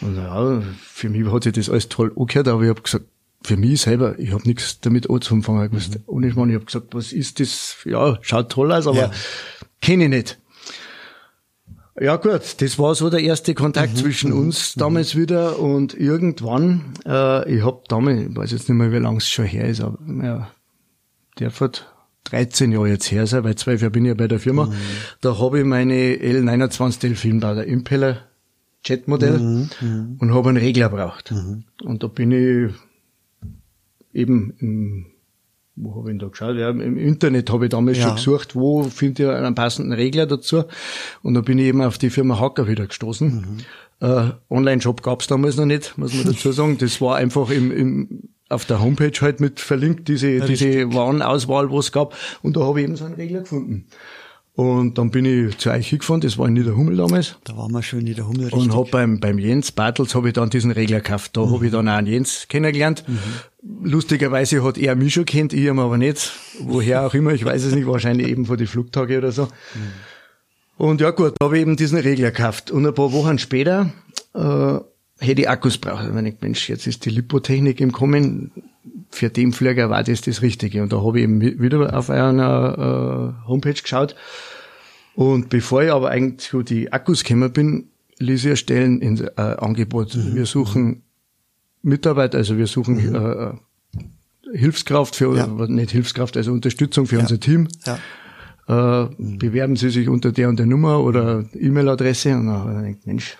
Und ja, für mich hat sich das alles toll angehört, aber ich habe gesagt, für mich selber, ich habe nichts damit anzufangen. Ich mhm. ohne Schmarrn, ich habe gesagt, was ist das? Ja, schaut toll aus, aber ja. kenne ich nicht. Ja gut, das war so der erste Kontakt mhm, zwischen mhm, uns mhm. damals wieder und irgendwann, äh, ich habe damals, ich weiß jetzt nicht mehr, wie lange es schon her ist, aber ja, der wird 13 Jahre jetzt her sein, weil zwölf Jahre bin ich ja bei der Firma. Mhm. Da habe ich meine L29 Delfin bei der Impeller Jetmodell mhm, mhm. und habe einen Regler braucht. Mhm. Und da bin ich eben im wo habe ich denn da geschaut? Ja, Im Internet habe ich damals ja. schon gesucht, wo finde ich einen passenden Regler dazu. Und da bin ich eben auf die Firma Hacker wieder gestoßen. Mhm. Äh, Online-Shop gab es damals noch nicht, muss man dazu sagen. Das war einfach im, im, auf der Homepage halt mit verlinkt, diese, ja, diese Warenauswahl, was es gab. Und da habe ich eben so einen Regler gefunden. Und dann bin ich zu euch hingefahren, das war in Niederhummel damals. Da waren wir schon in Niederhummel, richtig. Und hab beim, beim Jens Bartels habe ich dann diesen Regler gekauft. Da mhm. habe ich dann auch einen Jens kennengelernt. Mhm. Lustigerweise hat er mich schon kennt, ich ihn aber nicht. Woher auch immer, ich weiß es nicht, wahrscheinlich eben von den Flugtage oder so. Mhm. Und ja gut, da habe ich eben diesen Regler gekauft. Und ein paar Wochen später äh, hätte ich Akkus braucht. Ich meine, Mensch, jetzt ist die Lipotechnik im Kommen für den Flieger war das das Richtige. Und da habe ich eben wieder auf einer äh, Homepage geschaut. Und bevor ich aber eigentlich zu die Akkus gekommen bin, ließ ich erstellen in äh, Angebot. Mhm. Wir suchen Mitarbeiter, also wir suchen mhm. äh, Hilfskraft für, ja. nicht Hilfskraft, also Unterstützung für ja. unser Team. Ja. Äh, mhm. Bewerben Sie sich unter der und der Nummer oder E-Mail-Adresse. Und dann habe ich gedacht, Mensch,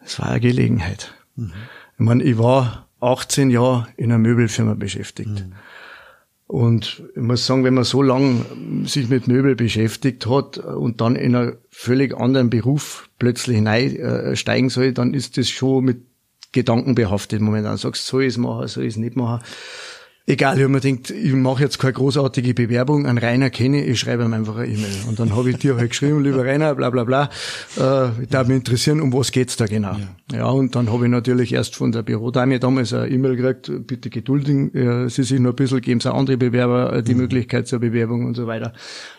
das war eine Gelegenheit. Mhm. Ich meine, ich war 18 Jahre in einer Möbelfirma beschäftigt. Mhm. Und ich muss sagen, wenn man so lang sich mit Möbel beschäftigt hat und dann in einen völlig anderen Beruf plötzlich hineinsteigen soll, dann ist das schon mit Gedanken behaftet. Momentan sagst, soll ich es machen, soll ich es nicht machen. Egal, ich habe mir gedacht, ich mache jetzt keine großartige Bewerbung an Rainer kenne, ich schreibe ihm einfach eine E-Mail. Und dann habe ich dir halt geschrieben, lieber Rainer, bla bla bla. Äh, ich darf mich interessieren, um was geht's da genau. Ja, ja und dann habe ich natürlich erst von der Bürodame damals eine E-Mail gekriegt, bitte gedulden äh, Sie sich noch ein bisschen, geben Sie andere Bewerber äh, die mhm. Möglichkeit zur Bewerbung und so weiter.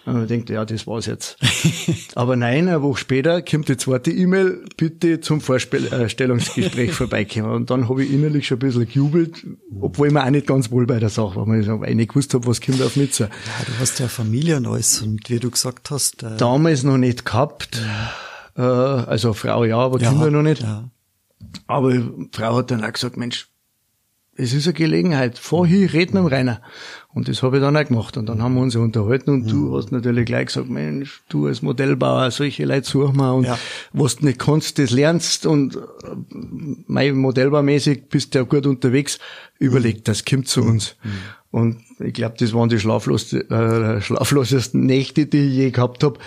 Und ich denke, ja, das war's jetzt. Aber nein, eine Woche später kommt die zweite E-Mail, bitte zum Vorstellungsgespräch vorbeikommen. Und dann habe ich innerlich schon ein bisschen gejubelt, obwohl ich mir auch nicht ganz wohl bei bei der Sache, weil ich nicht gewusst habe, was kommt auf mich zu. Ja, du hast ja Familie und alles und wie du gesagt hast. Äh Damals noch nicht gehabt. Ja. Äh, also Frau ja, aber ja, Kinder noch nicht. Ja. Aber Frau hat dann auch gesagt, Mensch, es ist eine Gelegenheit. Hin, red mit dem Rainer. Und das habe ich dann auch gemacht. Und dann haben wir uns unterhalten und mhm. du hast natürlich gleich gesagt, Mensch, du als Modellbauer, solche Leute such mal und ja. was du nicht kannst, das lernst und äh, mein Modellbaumäßig bist du ja gut unterwegs. Überleg, das kommt zu uns. Mhm. Und ich glaube, das waren die schlaflos, äh, schlaflosesten Nächte, die ich je gehabt habe.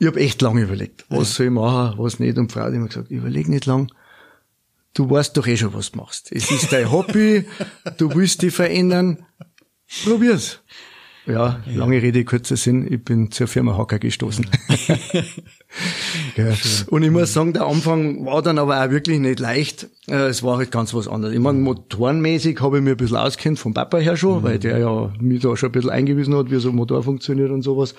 Ich habe echt lange überlegt, was ja. soll ich machen, was nicht. Und Frau hat immer gesagt, überleg nicht lang du weißt doch eh schon, was du machst. Es ist dein Hobby, du willst dich verändern, probier's. Ja, ja, lange Rede, kurzer Sinn, ich bin zur Firma Hacker gestoßen. ja. Und ich muss sagen, der Anfang war dann aber auch wirklich nicht leicht. Äh, es war halt ganz was anderes. Ich meine, motorenmäßig habe ich mir ein bisschen auskennt vom Papa her schon, mhm. weil der ja mich da schon ein bisschen eingewiesen hat, wie so ein Motor funktioniert und sowas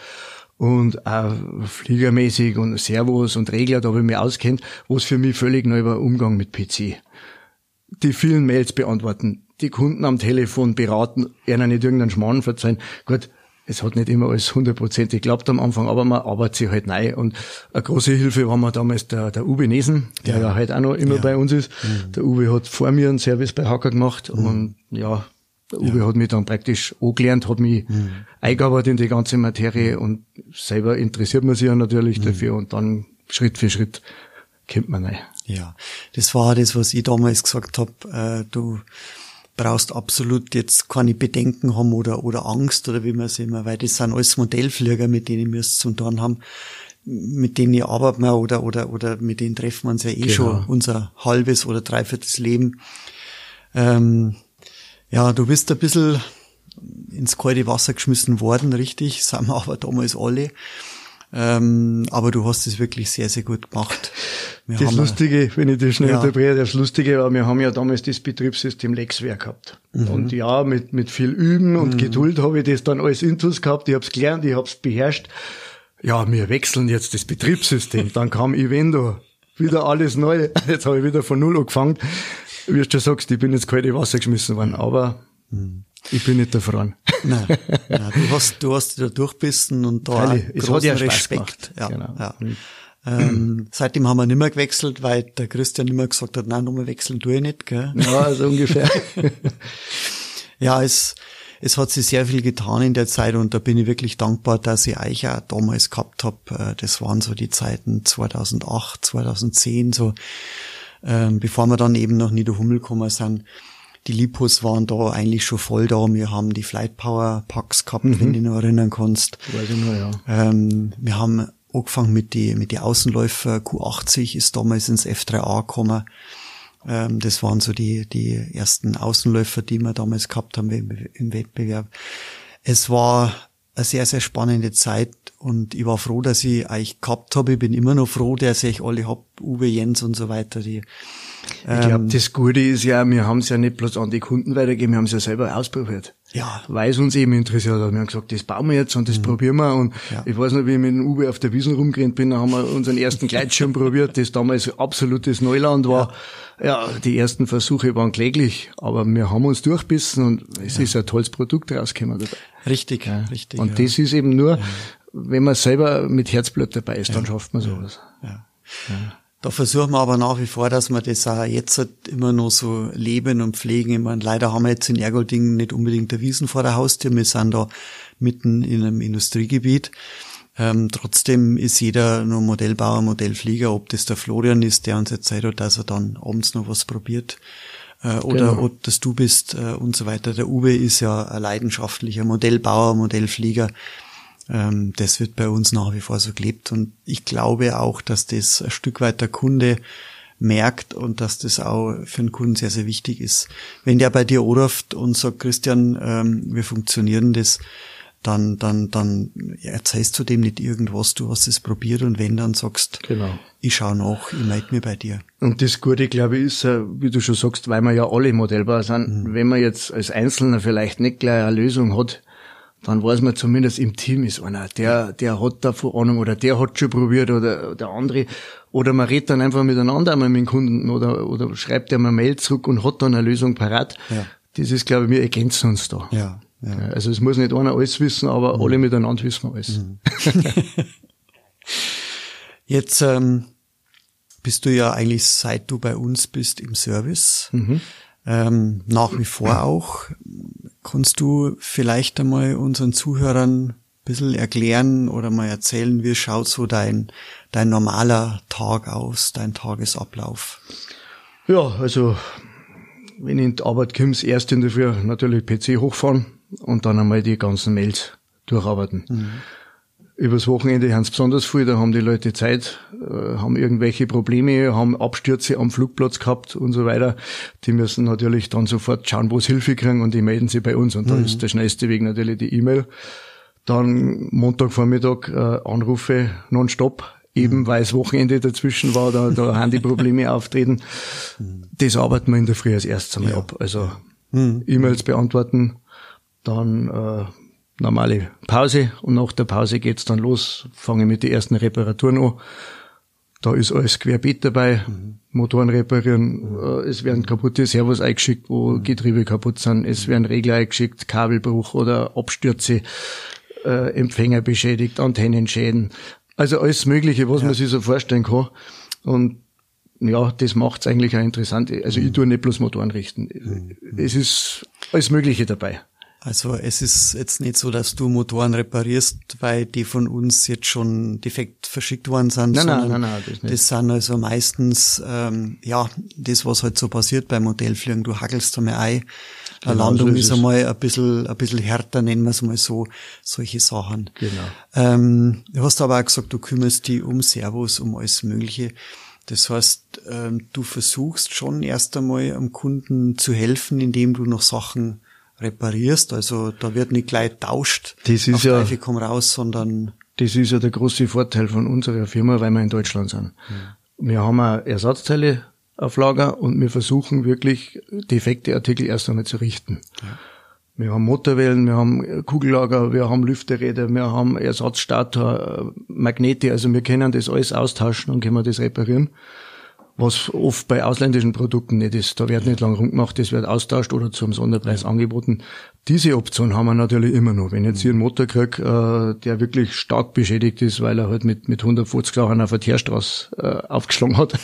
und auch fliegermäßig und Servos und Regler, da habe ich mich auskennt, was für mich völlig neu war, Umgang mit PC. Die vielen Mails beantworten, die Kunden am Telefon beraten, ihnen nicht irgendeinen Schmarrn verzeihen. Gut, es hat nicht immer alles hundertprozentig geklappt am Anfang, aber man arbeitet sich halt neu. Und eine große Hilfe war mir damals der, der Uwe Nesen, der ja, ja halt auch noch immer ja. bei uns ist. Mhm. Der Uwe hat vor mir einen Service bei Hacker gemacht mhm. und ja, der Uwe ja. hat mich dann praktisch angelernt, hat mich mhm. eingearbeitet in die ganze Materie und selber interessiert man sich ja natürlich mhm. dafür und dann Schritt für Schritt kommt man rein. Ja, das war das, was ich damals gesagt habe. Äh, du brauchst absolut jetzt keine Bedenken haben oder, oder Angst oder wie man es immer, weil das sind alles Modellflieger, mit denen wir es zum tun haben mit denen arbeiten wir oder, oder, oder mit denen treffen wir uns ja eh genau. schon unser halbes oder dreiviertes Leben. Ähm, ja, du bist ein bisschen ins kalte Wasser geschmissen worden, richtig, sind wir aber damals alle. Ähm, aber du hast es wirklich sehr, sehr gut gemacht. Wir das Lustige, wenn ich das schnell ja. unterbreche, das Lustige war, wir haben ja damals das Betriebssystem Lexware gehabt. Mhm. Und ja, mit, mit viel Üben und mhm. Geduld habe ich das dann alles intus gehabt, ich habe es gelernt, ich habe es beherrscht. Ja, wir wechseln jetzt das Betriebssystem. Dann kam Evendo wieder alles neu. Jetzt habe ich wieder von Null angefangen. Wie du sagst, ich bin jetzt kalte Wasser geschmissen worden, aber hm. Ich bin nicht erfroren. Nein, nein, du hast, du hast da durchbissen und da Freilich, es hat ja Respekt. Ja, genau. ja. Hm. Ähm, seitdem haben wir nicht mehr gewechselt, weil der Christian immer gesagt hat, nein, nochmal wechseln tue ich nicht, gell? Ja, also ungefähr. ja, es, es hat sich sehr viel getan in der Zeit und da bin ich wirklich dankbar, dass ich euch auch damals gehabt habe. Äh, das waren so die Zeiten 2008, 2010, so ähm, bevor wir dann eben nach Niederhummel gekommen sind. Die Lipos waren da eigentlich schon voll da. Wir haben die Flight Power Packs gehabt, mhm. wenn du dich noch erinnern kannst. Weiß ich nur, ja. Ähm, wir haben angefangen mit die, mit die Außenläufer. Q80 ist damals ins F3A gekommen. Ähm, das waren so die, die ersten Außenläufer, die wir damals gehabt haben im, Wettbewerb. Es war eine sehr, sehr spannende Zeit und ich war froh, dass ich euch gehabt habe. Ich bin immer noch froh, dass ich alle hab, Uwe, Jens und so weiter, die ich glaube, ähm, das Gute ist ja, wir haben es ja nicht bloß an die Kunden weitergegeben, wir haben es ja selber ausprobiert. Ja. Weil es uns eben interessiert hat. Wir haben gesagt, das bauen wir jetzt und das mhm. probieren wir. Und ja. ich weiß noch, wie ich mit dem Uwe auf der Wiesen rumgerannt bin, da haben wir unseren ersten Gleitschirm probiert, das damals absolutes Neuland war. Ja. ja. die ersten Versuche waren kläglich, aber wir haben uns durchbissen und es ja. ist ein tolles Produkt rausgekommen dabei. Richtig, ja. richtig. Und das ist eben nur, wenn man selber mit Herzblut dabei ist, dann schafft man sowas. Ja. Da versuchen wir aber nach wie vor, dass wir das auch jetzt halt immer noch so leben und pflegen. Ich meine, leider haben wir jetzt in Ergolding nicht unbedingt der Wiesen vor der Haustür. Wir sind da mitten in einem Industriegebiet. Ähm, trotzdem ist jeder nur Modellbauer, Modellflieger, ob das der Florian ist, der uns erzählt hat, dass er dann abends noch was probiert. Äh, oder genau. ob das du bist äh, und so weiter. Der Uwe ist ja ein leidenschaftlicher Modellbauer, Modellflieger ähm, das wird bei uns nach wie vor so gelebt. Und ich glaube auch, dass das ein Stück weit der Kunde merkt und dass das auch für den Kunden sehr, sehr wichtig ist. Wenn der bei dir anruft und sagt, Christian, ähm, wir funktionieren das, dann, dann, dann erzählst du dem nicht irgendwas, du hast es probiert und wenn, dann sagst, genau. ich schaue nach, ich melde mir bei dir. Und das Gute, glaube ich, ist, äh, wie du schon sagst, weil wir ja alle Modellbauer sind, mhm. wenn man jetzt als Einzelner vielleicht nicht gleich eine Lösung hat, dann weiß man zumindest im Team ist einer, der, der hat da vor Ahnung oder der hat schon probiert oder der andere. Oder man redet dann einfach miteinander einmal mit dem Kunden oder, oder schreibt er mal Mail zurück und hat dann eine Lösung parat. Ja. Das ist, glaube ich, wir ergänzen uns da. Ja, ja. Also es muss nicht einer alles wissen, aber mhm. alle miteinander wissen alles. Mhm. Jetzt ähm, bist du ja eigentlich, seit du bei uns bist, im Service. Mhm. Ähm, nach wie vor auch. Kannst du vielleicht einmal unseren Zuhörern ein bisschen erklären oder mal erzählen, wie schaut so dein, dein normaler Tag aus, dein Tagesablauf? Ja, also wenn ich in die Arbeit komme, erst in der Früh natürlich PC hochfahren und dann einmal die ganzen Mails durcharbeiten. Mhm. Übers Wochenende haben es besonders viel, da haben die Leute Zeit, äh, haben irgendwelche Probleme, haben Abstürze am Flugplatz gehabt und so weiter. Die müssen natürlich dann sofort schauen, wo sie Hilfe kriegen und die melden sich bei uns. Und da mhm. ist der schnellste Weg natürlich die E-Mail. Dann Montagvormittag äh, Anrufe nonstop, eben mhm. weil es Wochenende dazwischen war, da, da haben die Probleme auftreten. Das arbeiten wir in der Früh als erstes einmal ja. ab. Also mhm. E-Mails beantworten, dann äh, normale Pause und nach der Pause geht's dann los, fange mit den ersten Reparaturen an. Da ist alles querbeet dabei. Motoren reparieren, mhm. es werden kaputte Servos eingeschickt, wo mhm. Getriebe kaputt sind, es werden Regler eingeschickt, Kabelbruch oder Abstürze, äh, Empfänger beschädigt, Antennenschäden. Also alles Mögliche, was ja. man sich so vorstellen kann. Und ja, das macht's eigentlich auch interessant. Also mhm. ich tue nicht bloß Motoren richten. Mhm. Es ist alles Mögliche dabei. Also es ist jetzt nicht so, dass du Motoren reparierst, weil die von uns jetzt schon defekt verschickt worden sind. Nein, nein, nein, nein, das nicht. Das sind also meistens, ähm, ja, das, was halt so passiert beim Modellfliegen. Du hackelst einmal ein, eine genau, Landung so ist, ist einmal ein bisschen, ein bisschen härter, nennen wir es mal so, solche Sachen. Genau. Ähm, du hast aber auch gesagt, du kümmerst dich um Servos, um alles Mögliche. Das heißt, ähm, du versuchst schon erst einmal am Kunden zu helfen, indem du noch Sachen reparierst. Also da wird nicht gleich tauscht. Das ist ja, komm raus, sondern. Das ist ja der große Vorteil von unserer Firma, weil wir in Deutschland sind. Mhm. Wir haben auch Ersatzteile auf Lager und wir versuchen wirklich defekte Artikel erst einmal zu richten. Ja. Wir haben Motorwellen, wir haben Kugellager, wir haben Lüfterräder, wir haben Ersatzstator, Magnete, also wir können das alles austauschen und können das reparieren. Was oft bei ausländischen Produkten nicht ist. Da wird nicht lang rumgemacht, das wird austauscht oder zum Sonderpreis angeboten. Diese Option haben wir natürlich immer noch. Wenn ich jetzt hier einen Motor krieg, äh, der wirklich stark beschädigt ist, weil er halt mit, mit 150 Sachen auf der Teerstraße äh, aufgeschlagen hat,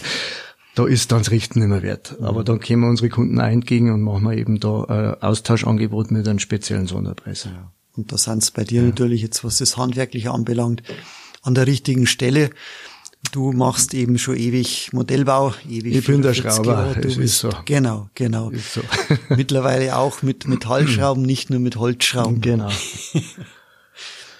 da ist dann das Richten nicht mehr wert. Aber dann können wir unsere Kunden auch entgegen und machen wir eben da ein Austauschangebot mit einem speziellen Sonderpreis. Ja. Und da sind bei dir ja. natürlich jetzt, was das Handwerkliche anbelangt, an der richtigen Stelle. Du machst eben schon ewig Modellbau, ewig. Ich bin der Schrauber, du bist, so. Genau, genau. So. Mittlerweile auch mit Metallschrauben, nicht nur mit Holzschrauben. Genau.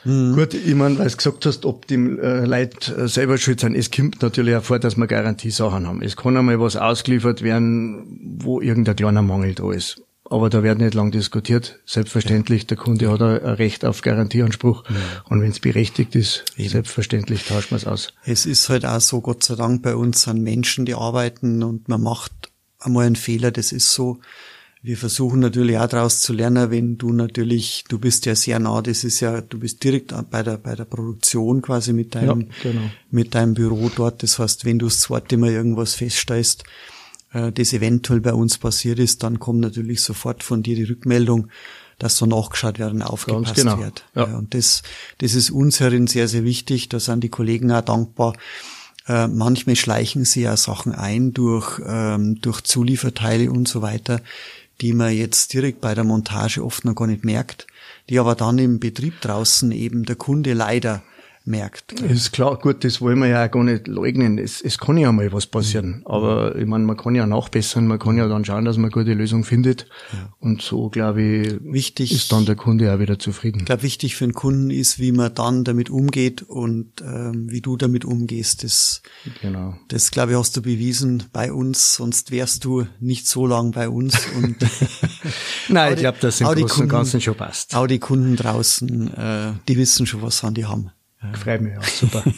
Mhm. Gut, ich meine, weil du gesagt hast, ob die äh, Leute äh, selber schuld sind, es kommt natürlich auch vor, dass wir Garantiesachen haben. Es kann einmal was ausgeliefert werden, wo irgendein kleiner Mangel da ist. Aber da wird nicht lang diskutiert. Selbstverständlich, der Kunde hat ein Recht auf Garantieanspruch. Ja. Und wenn es berechtigt ist, Eben. selbstverständlich tauscht man es aus. Es ist halt auch so, Gott sei Dank, bei uns sind Menschen, die arbeiten und man macht einmal einen Fehler, das ist so. Wir versuchen natürlich auch daraus zu lernen, wenn du natürlich, du bist ja sehr nah, das ist ja, du bist direkt bei der, bei der Produktion quasi mit deinem, ja, genau. mit deinem Büro dort. Das heißt, wenn du das zweite Mal irgendwas feststellst, äh, das eventuell bei uns passiert ist, dann kommt natürlich sofort von dir die Rückmeldung, dass so nachgeschaut werden, aufgepasst genau. wird. Ja. ja. und das, das ist uns herin sehr, sehr wichtig. Da sind die Kollegen auch dankbar. Äh, manchmal schleichen sie ja Sachen ein durch, ähm, durch Zulieferteile und so weiter, die man jetzt direkt bei der Montage oft noch gar nicht merkt, die aber dann im Betrieb draußen eben der Kunde leider merkt. Ist klar, gut, das wollen wir ja auch gar nicht leugnen. Es, es kann ja mal was passieren. Mhm. Aber ich meine, man kann ja nachbessern, man kann ja dann schauen, dass man eine gute Lösung findet. Ja. Und so, glaube ich, wichtig, ist dann der Kunde auch wieder zufrieden. Ich glaube, wichtig für den Kunden ist, wie man dann damit umgeht und ähm, wie du damit umgehst. Das, genau. das glaube ich, hast du bewiesen bei uns, sonst wärst du nicht so lang bei uns. Und Nein, ich glaube, das im Großen und Ganzen schon passt. Auch die Kunden draußen, äh, die wissen schon, was sie haben. Freut mich, ja, super.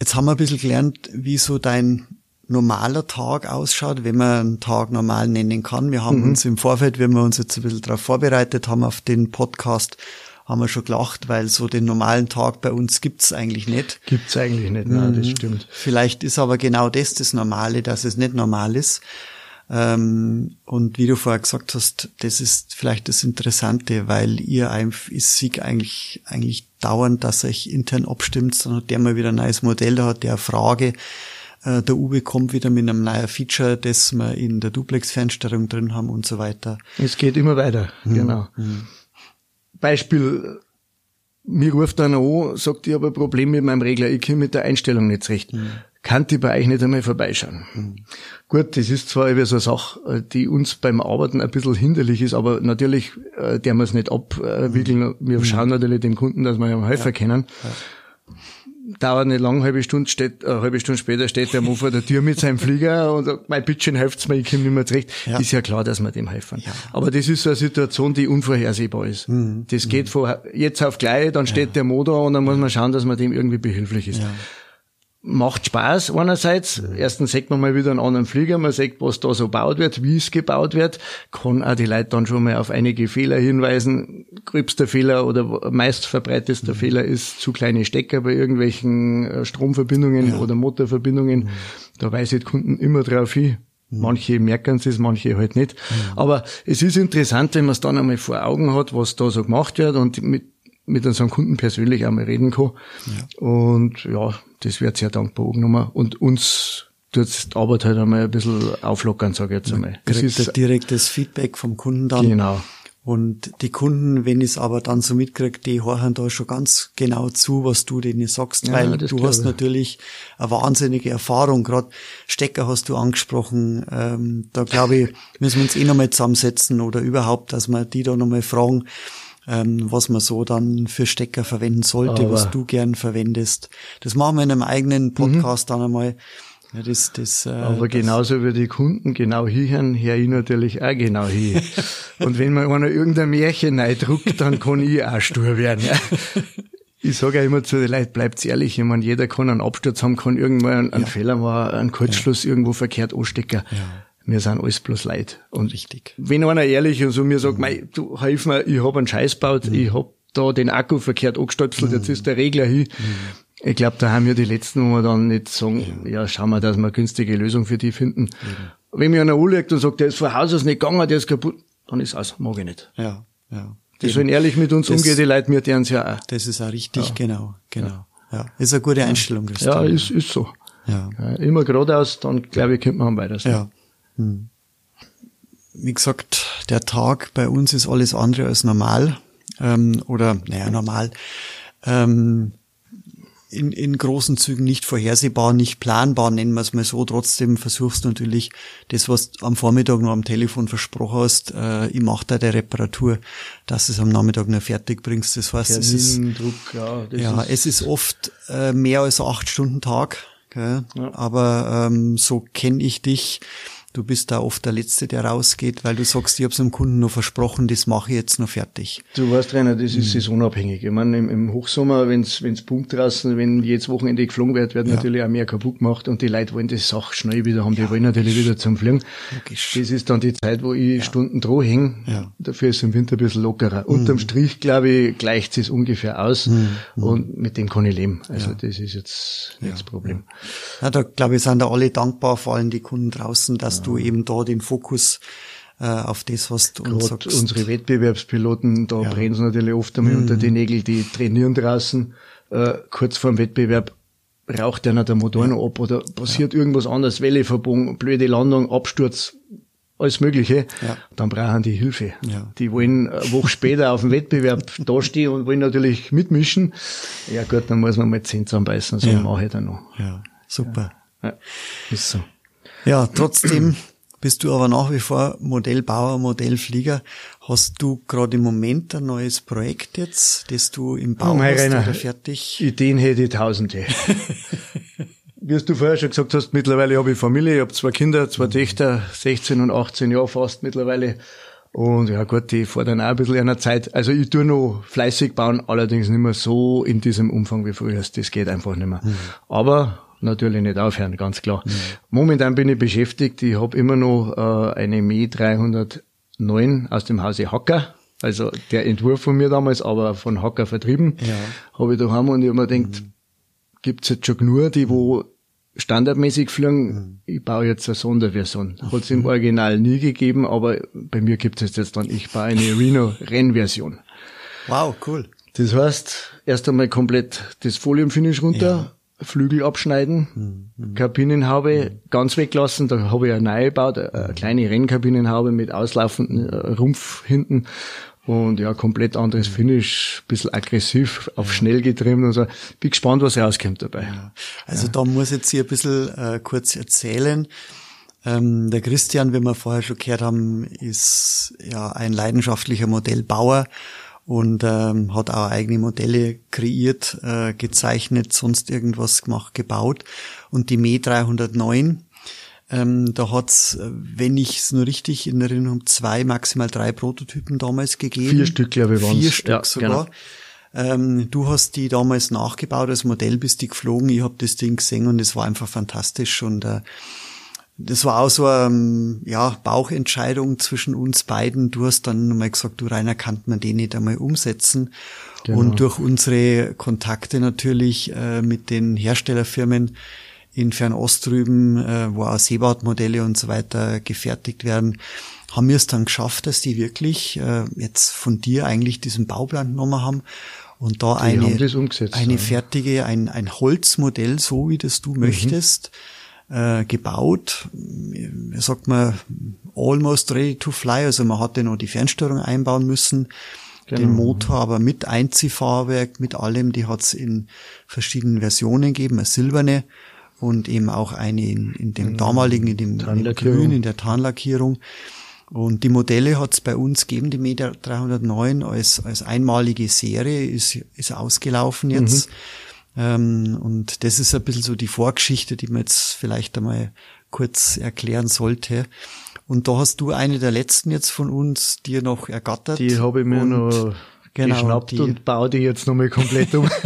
Jetzt haben wir ein bisschen gelernt, wie so dein normaler Tag ausschaut, wenn man einen Tag normal nennen kann. Wir haben mhm. uns im Vorfeld, wenn wir uns jetzt ein bisschen darauf vorbereitet haben auf den Podcast, haben wir schon gelacht, weil so den normalen Tag bei uns gibt's eigentlich nicht. Gibt's eigentlich nicht, nein, das mhm. stimmt. Vielleicht ist aber genau das das Normale, dass es nicht normal ist. Ähm, und wie du vorher gesagt hast, das ist vielleicht das Interessante, weil ihr einfach, ist Sieg eigentlich, eigentlich dauernd, dass euch intern abstimmt, dann hat der mal wieder ein neues Modell, da hat der eine Frage, äh, der Uwe kommt wieder mit einem neuen Feature, das wir in der Duplex-Fernsteuerung drin haben und so weiter. Es geht immer weiter, hm. genau. Hm. Beispiel, mir ruft einer an, sagt, ich habe ein Problem mit meinem Regler, ich komme mit der Einstellung nicht zurecht. Hm kann die bei euch nicht einmal vorbeischauen. Mhm. Gut, das ist zwar eben so eine Sache, die uns beim Arbeiten ein bisschen hinderlich ist, aber natürlich, äh, der muss nicht abwickeln. Mhm. Wir mhm. schauen natürlich dem Kunden, dass wir ihm helfen ja. können. Ja. Dauert nicht lang, eine halbe Stunde steht, eine halbe Stunde später steht der Mann vor der Tür mit seinem Flieger und sagt, mein Bittchen helft's mir, ich komme nicht mehr zurecht. Ja. Ist ja klar, dass wir dem helfen. Ja. Aber das ist so eine Situation, die unvorhersehbar ist. Mhm. Das geht mhm. von jetzt auf gleich, dann steht der Motor und dann muss man schauen, dass man dem irgendwie behilflich ist macht Spaß einerseits. Erstens sieht man mal wieder einen anderen Flieger, man sieht, was da so gebaut wird, wie es gebaut wird, kann auch die Leute dann schon mal auf einige Fehler hinweisen. Gröbster Fehler oder meist verbreitester mhm. Fehler ist zu kleine Stecker bei irgendwelchen äh, Stromverbindungen ja. oder Motorverbindungen. Mhm. Da weisen die Kunden immer drauf hin. Mhm. Manche merken es, manche halt nicht. Mhm. Aber es ist interessant, wenn man es dann einmal vor Augen hat, was da so gemacht wird und mit mit unserem Kunden persönlich einmal reden kann. Ja. Und ja, das wird sehr dankbar angenommen. Und uns tut die Arbeit halt einmal ein bisschen auflockern, sage ich jetzt einmal. Das ist ein direktes Feedback vom Kunden dann. Genau. Und die Kunden, wenn ich es aber dann so mitkriege, die hören da schon ganz genau zu, was du denen sagst, ja, weil du hast ich. natürlich eine wahnsinnige Erfahrung. Gerade Stecker hast du angesprochen. Ähm, da glaube ich, müssen wir uns eh nochmal zusammensetzen oder überhaupt, dass wir die da nochmal fragen, ähm, was man so dann für Stecker verwenden sollte, Aber was du gern verwendest. Das machen wir in einem eigenen mhm. Podcast mhm. dann einmal. Ja, das, das, äh, Aber genauso wie die Kunden genau hinhören, höre ich natürlich auch genau hin. Und wenn man einer irgendein Märchen druckt, dann kann ich auch stur werden. Ja. Ich sage ja immer zu den Leuten, bleibt ehrlich, ich meine, jeder kann einen Absturz haben, kann irgendwann einen, einen ja. Fehler machen, einen Kurzschluss irgendwo verkehrt anstecken. Ja wir sind alles bloß Leid. Und Richtig. wenn einer ehrlich und so mir sagt, mhm. du hilf mir, ich hab einen Scheiß gebaut, mhm. ich hab da den Akku verkehrt angestöpselt, mhm. jetzt ist der Regler hin. Mhm. Ich glaube, da haben wir die letzten, wo wir dann nicht sagen, ja, ja schauen wir, dass wir eine günstige Lösung für die finden. Ja. Wenn mir einer anlegt und sagt, der ist von Haus aus nicht gegangen, der ist kaputt, dann ist aus, mag ich nicht. Ja, ja. Die sollen ehrlich mit uns das, umgehen, die Leute, mir deren ja auch. Das ist auch richtig, ja. genau, genau. Ja. ist eine gute Einstellung, Christian. Ja, ist, ist so. Ja. Immer geradeaus, dann glaube ich, könnte man weiter sein. Ja. Hm. Wie gesagt, der Tag bei uns ist alles andere als normal. Ähm, oder, naja, normal. Ähm, in, in großen Zügen nicht vorhersehbar, nicht planbar, nennen wir es mal so. Trotzdem versuchst du natürlich das, was du am Vormittag noch am Telefon versprochen hast, äh, ich mache da der Reparatur, dass du es am Nachmittag noch fertig bringst. Das heißt, es ist, Druck, ja, ja ist es ist oft äh, mehr als acht Stunden Tag. Gell? Ja. Aber ähm, so kenne ich dich du bist da oft der Letzte, der rausgeht, weil du sagst, ich habe es dem Kunden noch versprochen, das mache ich jetzt noch fertig. Du weißt, Rainer, das ist mhm. saisonabhängig. Ich meine, im, im Hochsommer, wenn es pumpt draußen, wenn jedes Wochenende geflogen wird, wird ja. natürlich auch mehr kaputt gemacht und die Leute wollen die Sache schnell wieder haben, die ja, wollen natürlich wieder zum Fliegen. Logisch. Das ist dann die Zeit, wo ich ja. Stunden droh hänge. Ja. Dafür ist es im Winter ein bisschen lockerer. Mhm. Unterm Strich, glaube ich, gleicht es ungefähr aus mhm. und mit dem kann ich leben. Also das ist jetzt nicht das Problem. Ja, da glaube ich, sind da alle dankbar, vor allem die Kunden draußen, dass du eben da den Fokus äh, auf das, was du uns sagst. Unsere Wettbewerbspiloten, da ja. brennen sie natürlich oft einmal mhm. unter die Nägel, die trainieren draußen, äh, kurz vor dem Wettbewerb raucht einer der Motor noch ab oder passiert ja. irgendwas anderes, Welle verbogen, blöde Landung, Absturz, alles Mögliche, ja. dann brauchen die Hilfe. Ja. Die wollen eine Woche später auf dem Wettbewerb dastehen und wollen natürlich mitmischen. Ja gut, dann muss man mal zehn zusammenbeißen, so ja. mache ich dann noch. Ja, super. Ja. Ist so. Ja, trotzdem bist du aber nach wie vor Modellbauer, Modellflieger. Hast du gerade im Moment ein neues Projekt jetzt, das du im Bau oh, hast Rainer, oder fertig? Ideen hätte ich tausende. Wie du vorher schon gesagt hast, mittlerweile habe ich Familie, ich habe zwei Kinder, zwei. Töchter, 16 und 18 Jahre fast mittlerweile. Und ja gut, die fordern auch ein bisschen einer Zeit. Also ich tue noch fleißig bauen, allerdings nicht mehr so in diesem Umfang wie früher. Das geht einfach nicht mehr. Mhm. Aber natürlich nicht aufhören, ganz klar. Mhm. Momentan bin ich beschäftigt. Ich habe immer noch äh, eine Me 309 aus dem Hause Hacker. Also der Entwurf von mir damals, aber von Hacker vertrieben. Ja. Habe ich daheim und ich habe mir gedacht, mhm. gibt's jetzt schon nur die, wo standardmäßig fliegen. Mhm. Ich baue jetzt eine Sonderversion. Hat es im. Original nie gegeben, aber bei mir gibt es jetzt dann, ich baue eine Reno-Rennversion. Wow, cool. Das heißt, erst einmal komplett das Folienfinish runter, Flügel abschneiden, mhm. Kabinenhaube mhm. ganz weglassen. Da habe ich eine neue gebaut, eine kleine Rennkabinenhaube mit auslaufendem äh, Rumpf hinten. Und ja, komplett anderes Finish, bisschen aggressiv, auf schnell getrimmt und so. Bin gespannt, was rauskommt dabei. Ja. Also ja. da muss ich jetzt hier ein bisschen äh, kurz erzählen. Ähm, der Christian, wie wir vorher schon gehört haben, ist ja ein leidenschaftlicher Modellbauer und ähm, hat auch eigene Modelle kreiert, äh, gezeichnet, sonst irgendwas gemacht, gebaut. Und die Me 309, ähm, da hat's, wenn ich es nur richtig in Erinnerung habe, zwei, maximal drei Prototypen damals gegeben. Vier Stück, glaube ich, waren Vier Stück ja, sogar. Genau. Ähm, du hast die damals nachgebaut als Modell, bist die geflogen. Ich habe das Ding gesehen und es war einfach fantastisch. Und äh, das war auch so eine ja, Bauchentscheidung zwischen uns beiden. Du hast dann mal gesagt, du Rainer, kann man den nicht einmal umsetzen. Genau. Und durch unsere Kontakte natürlich äh, mit den Herstellerfirmen in Fernost drüben, äh, wo auch Seebautmodelle und so weiter gefertigt werden, haben wir es dann geschafft, dass die wirklich äh, jetzt von dir eigentlich diesen Bauplan genommen haben und da die eine, eine ja. fertige, ein, ein Holzmodell, so wie das du mhm. möchtest, äh, gebaut. Sagt man, almost ready to fly. Also man hatte noch die Fernsteuerung einbauen müssen. Genau. Den Motor aber mit Einziehfahrwerk, mit allem, die hat's in verschiedenen Versionen gegeben, eine silberne und eben auch eine in, in dem damaligen, in dem, in dem Grün, in der Tarnlackierung. Und die Modelle hat's bei uns gegeben, die Meter 309 als, als einmalige Serie, ist, ist ausgelaufen jetzt. Mhm. Ähm, und das ist ein bisschen so die Vorgeschichte, die man jetzt vielleicht einmal kurz erklären sollte. Und da hast du eine der letzten jetzt von uns dir noch ergattert. Die habe ich mir noch genau, geschnappt die, und baue die jetzt nochmal komplett um.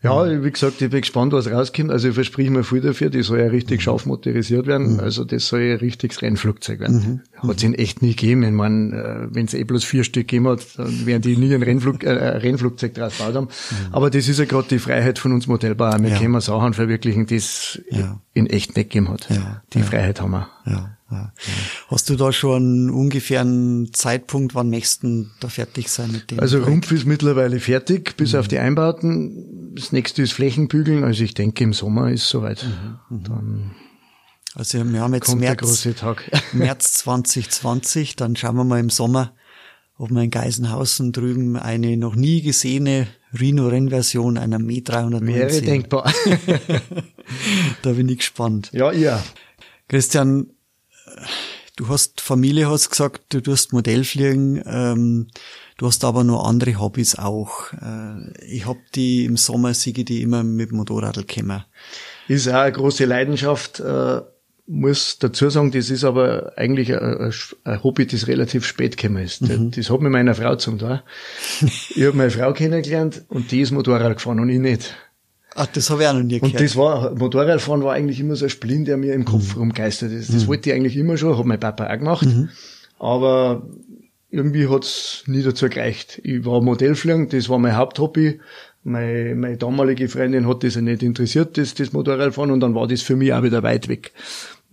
Ja, wie gesagt, ich bin gespannt, was rauskommt. Also ich verspreche mir viel dafür, die soll ja richtig scharf motorisiert werden. Mhm. Also das soll ja ein richtiges Rennflugzeug werden. Mhm. Hat es ihn echt nie gegeben. Ich meine, äh, wenn es eh bloß vier Stück gegeben hat, dann werden die nie ein, Rennflug, äh, Rennflugzeug draus gebaut haben. Mhm. Aber das ist ja gerade die Freiheit von uns Modellbauern. Wir ja. können Sachen verwirklichen, die es ja. in echt nicht gegeben hat. Ja. Die Freiheit haben wir. Ja. Ja. Hast du da schon ungefähr einen Zeitpunkt, wann möchtest du da fertig sein mit dem? Also Rumpf ist mittlerweile fertig, bis mhm. auf die Einbauten. Das nächste ist Flächenbügeln. Also ich denke, im Sommer ist soweit. Mhm. mhm. Dann also wir haben jetzt März, März 2020, dann schauen wir mal im Sommer, ob wir in Geisenhausen drüben eine noch nie gesehene Rhino-Rennversion einer Me 319 Wäre denkbar. da bin ich gespannt. Ja, ja. Christian, du hast Familie, hast gesagt, du tust Modellfliegen, ähm, du hast aber noch andere Hobbys auch. Äh, ich hab die im Sommer, siege die immer mit dem Motorradl gekommen. Ist auch eine große Leidenschaft, äh, muss dazu sagen, das ist aber eigentlich ein, ein Hobby, das relativ spät gekommen ist. Mhm. Das hat mit meiner Frau zum da. ich habe meine Frau kennengelernt und die ist Motorrad gefahren und ich nicht. Ach, das habe ich auch noch nie gehört. Und das war, Motorradfahren war eigentlich immer so ein Splin, der mir im Kopf mhm. rumgeistert ist. Das mhm. wollte ich eigentlich immer schon, hat mein Papa auch gemacht. Mhm. Aber irgendwie hat's nie dazu gereicht. Ich war Modellfliegen, das war mein Haupthobby. Meine, meine damalige Freundin hat das ja nicht interessiert, das, das Motorradfahren, und dann war das für mich auch wieder weit weg.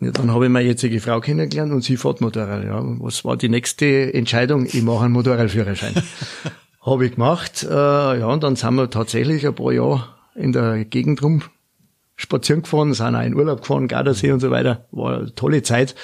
Ja, dann habe ich meine jetzige Frau kennengelernt und sie fährt Motorrad. Ja, was war die nächste Entscheidung? Ich mache einen Motorradführerschein. habe ich gemacht. Äh, ja, und dann sind wir tatsächlich ein paar Jahre in der Gegend rum spazieren gefahren, sind auch in Urlaub gefahren, Gardasee und so weiter. War eine tolle Zeit.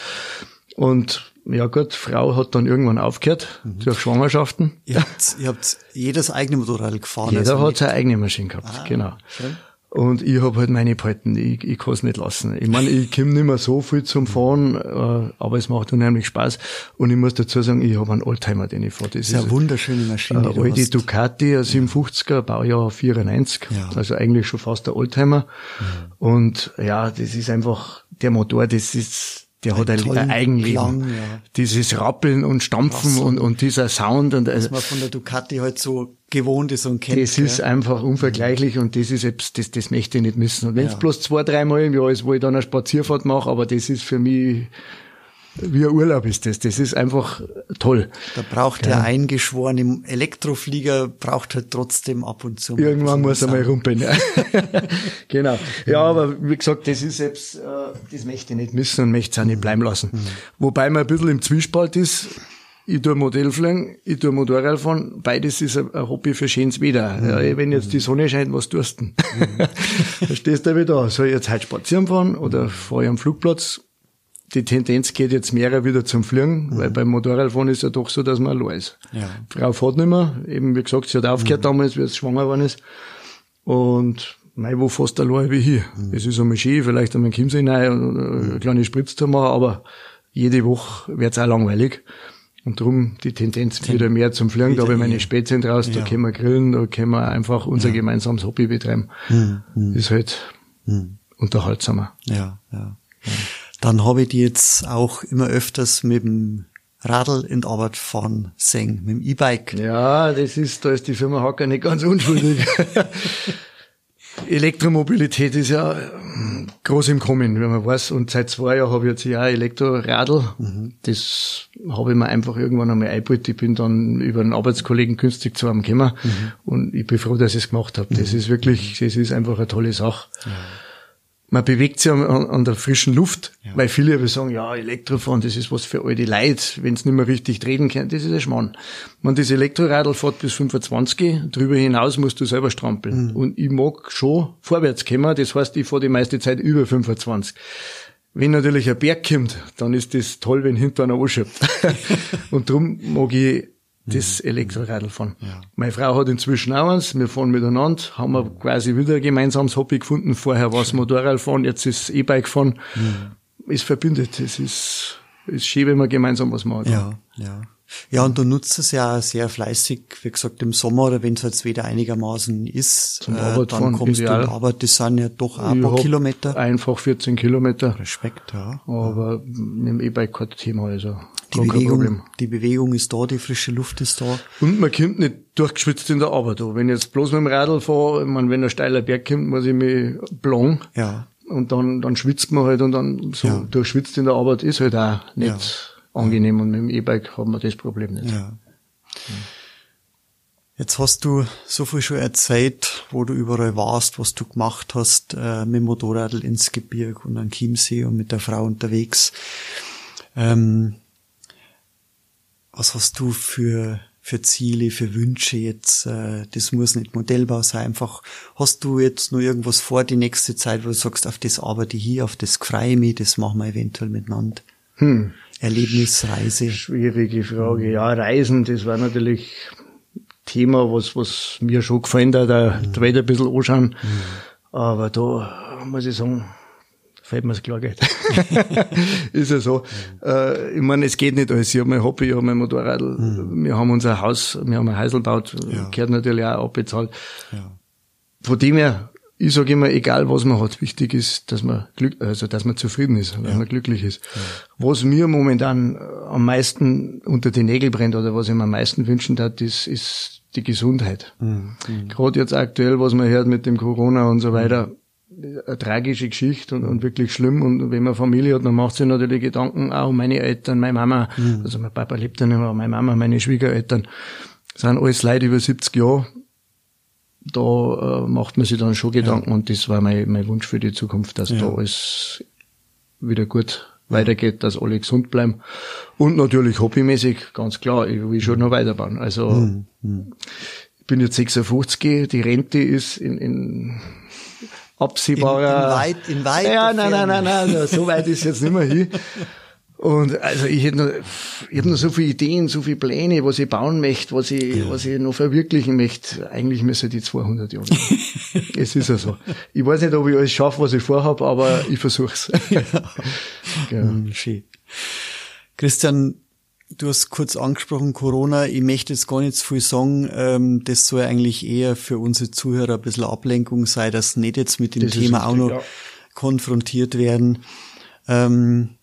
Und ja gut, Frau hat dann irgendwann aufgehört mhm. durch Schwangerschaften. Ihr habt, ihr habt jedes eigene Motorrad gefahren. Jeder also hat seine eigene Maschine gehabt, ah, genau. Schön. Und ich hab halt meine behalten, ich, ich kann es nicht lassen. Ich meine, ich komme nicht mehr so viel zum Fahren, äh, aber es macht unheimlich Spaß. Und ich muss dazu sagen, ich habe einen Oldtimer, den ich fahre. Das ist eine wunderschöne Maschine. Eine alte Ducati, ein 57er, Baujahr 94. Ja. Also eigentlich schon fast ein Oldtimer. Mhm. Und ja, das ist einfach, der Motor, das ist, der hat ein, ein Eigenleben. Klang, ja. Dieses Rappeln und Stampfen und, und dieser Sound. Und, Was man von der Ducati halt so gewohnt ist und kennt. Das ist einfach unvergleichlich und das ist jetzt, das, das möchte ich nicht missen. Und wenn es ja. bloß zwei, dreimal im Jahr ist, wo ich dann eine Spazierfahrt mache, aber das ist für mich wie ein Urlaub ist das. Das ist einfach toll. Da braucht ja. der eingeschworene Elektroflieger braucht halt trotzdem ab und zu. Irgendwann muss er mal rumpeln. Ja. genau. Ja, aber wie gesagt, das ist selbst, äh, das möchte ich nicht missen und möchte es auch nicht bleiben lassen. Mhm. Wobei man ein bisschen im Zwiespalt ist. Ich tue Modellfliegen, ich tue Motorradfahren. Beides ist ein Hobby für schönes Wetter. Mhm. Ja, wenn jetzt die Sonne scheint, was tust du? Mhm. da stehst du wieder. Soll ich jetzt heute spazieren fahren oder fahre ich am Flugplatz? Die Tendenz geht jetzt mehr wieder zum Fliegen, mhm. weil beim Motorradfahren ist ja doch so, dass man allein ist. Ja. Frau fährt nicht mehr. Eben, wie gesagt, sie hat aufgehört mhm. damals, wie es schwanger geworden ist. Und mei, wo fast allein wie hier. Mhm. Es ist einmal schön, vielleicht einmal Chiemsee rein und eine kleine Spritze zu machen, aber jede Woche wird's auch langweilig. Und darum die Tendenz Ten wieder mehr zum Fliegen. Da habe ich meine Spätzchen draus, ja. da können wir grillen, da können wir einfach unser ja. gemeinsames Hobby betreiben. Mhm. Ist halt mhm. unterhaltsamer. Ja, ja. ja dann habe ich die jetzt auch immer öfters mit dem Radl in die Arbeit fahren sehen, mit dem E-Bike. Ja, das ist, da ist die Firma Hacker nicht ganz unschuldig. Elektromobilität ist ja ähm, groß im Kommen, wenn man weiß. Und seit zwei Jahren habe ich jetzt ja Elektroradl. Mhm. Das habe ich mir einfach irgendwann einmal eingebaut. Ich bin dann über einen Arbeitskollegen günstig zu einem gekommen. Mhm. Und ich bin froh, dass ich es gemacht habe. Das mhm. ist wirklich, das ist einfach eine tolle Sache. Ja man bewegt sich an, an der frischen Luft, ja. weil viele aber sagen, ja, Elektrofahren, das ist was für alte Leute, wenn es nicht mehr richtig treten kann, das ist ein Schmarrn. Man das Elektroradl fährt bis 25, drüber hinaus musst du selber strampeln. Mhm. Und ich mag schon vorwärts kommen, das heißt, ich fahre die meiste Zeit über 25. Wenn natürlich ein Berg kommt, dann ist das toll, wenn hinter einer anschiebt. und darum mag ich das mhm. Elektroradl fahren. Ja. Meine Frau hat inzwischen auch eins, wir fahren miteinander, haben wir quasi wieder ein gemeinsames Hobby gefunden. Vorher war es Motorradfahren, jetzt ist E-Bike fahren. Mhm. Es verbindet, es ist, ist schön, wenn man gemeinsam was macht. Ja, ja. Ja, und du nutzt es ja sehr fleißig, wie gesagt, im Sommer oder wenn es jetzt wieder einigermaßen ist, Zum äh, dann kommst ideal. du in Arbeit, das sind ja doch ein paar Kilometer. Einfach 14 Kilometer. Respekt, ja. Aber mit dem E-Bike kein Thema, also die Bewegung, die Bewegung ist da, die frische Luft ist da. Und man kommt nicht durchgeschwitzt in der Arbeit. Wenn ich jetzt bloß mit dem Radl fahre, ich meine, wenn ein steiler Berg kommt, muss ich mich blong. Ja. Und dann, dann schwitzt man halt und dann so ja. durchschwitzt in der Arbeit ist halt auch nicht ja. angenehm. Und mit dem E-Bike haben wir das Problem nicht. Ja. Jetzt hast du so viel schon erzählt, wo du überall warst, was du gemacht hast, äh, mit dem Motorrad ins Gebirg und an Chiemsee und mit der Frau unterwegs. Ähm, was hast du für, für Ziele, für Wünsche jetzt? Äh, das muss nicht Modellbau sein. Einfach, hast du jetzt nur irgendwas vor die nächste Zeit, wo du sagst, auf das arbeite ich hier, auf das freue ich mich, das machen wir eventuell miteinander? Hm. Erlebnisreise. Schwierige Frage. Ja, Reisen, das war natürlich Thema, was, was mir schon gefallen hat, da. Welt ein bisschen anschauen. Mhm. Aber da muss ich sagen, fällt mir das klar geht. ist ja so. Äh, ich meine, es geht nicht alles. Ich habe mein Hobby, ich habe mein Motorrad. Mhm. Wir haben unser Haus, wir haben ein Häusl gebaut, ja. gehört natürlich auch abbezahlt. Ja. Von dem her, ich sage immer, egal was man hat, wichtig ist, dass man glück, also dass man zufrieden ist, dass ja. man glücklich ist. Ja. Was mir momentan am meisten unter die Nägel brennt oder was ich mir am meisten wünschen hat, ist, ist die Gesundheit. Mhm. mhm. Gerade jetzt aktuell, was man hört mit dem Corona und so weiter, eine tragische Geschichte und, und wirklich schlimm. Und wenn man Familie hat, dann macht sich natürlich Gedanken auch meine Eltern, meine Mama, mhm. also mein Papa lebt ja nicht mehr, meine Mama, meine Schwiegereltern, sind alles Leute über 70 Jahre. Da äh, macht man sich dann schon Gedanken ja. und das war mein, mein Wunsch für die Zukunft, dass ja. da alles wieder gut weitergeht, dass alle gesund bleiben. Und natürlich hobbymäßig, ganz klar, ich will schon noch weiterbauen. Also mhm. mhm. ich bin jetzt 56, die Rente ist in, in absehbarer. In, in weit, in weit. Ja, nein, nein, nein, nein, nein, so weit ist jetzt nicht mehr hin. Und also ich hätte noch, ich habe noch so viele Ideen, so viele Pläne, was ich bauen möchte, was ich, ja. was ich noch verwirklichen möchte. Eigentlich müsste die 200 Jahre. es ist ja so. Ich weiß nicht, ob ich alles schaffe, was ich vorhabe, aber ich versuch's. ja. ja. Hm, schön. Christian, Du hast kurz angesprochen, Corona. Ich möchte jetzt gar nicht zu viel sagen. Ähm, das soll eigentlich eher für unsere Zuhörer ein bisschen Ablenkung sein, dass nicht jetzt mit dem das Thema auch noch ja. konfrontiert werden. Ähm,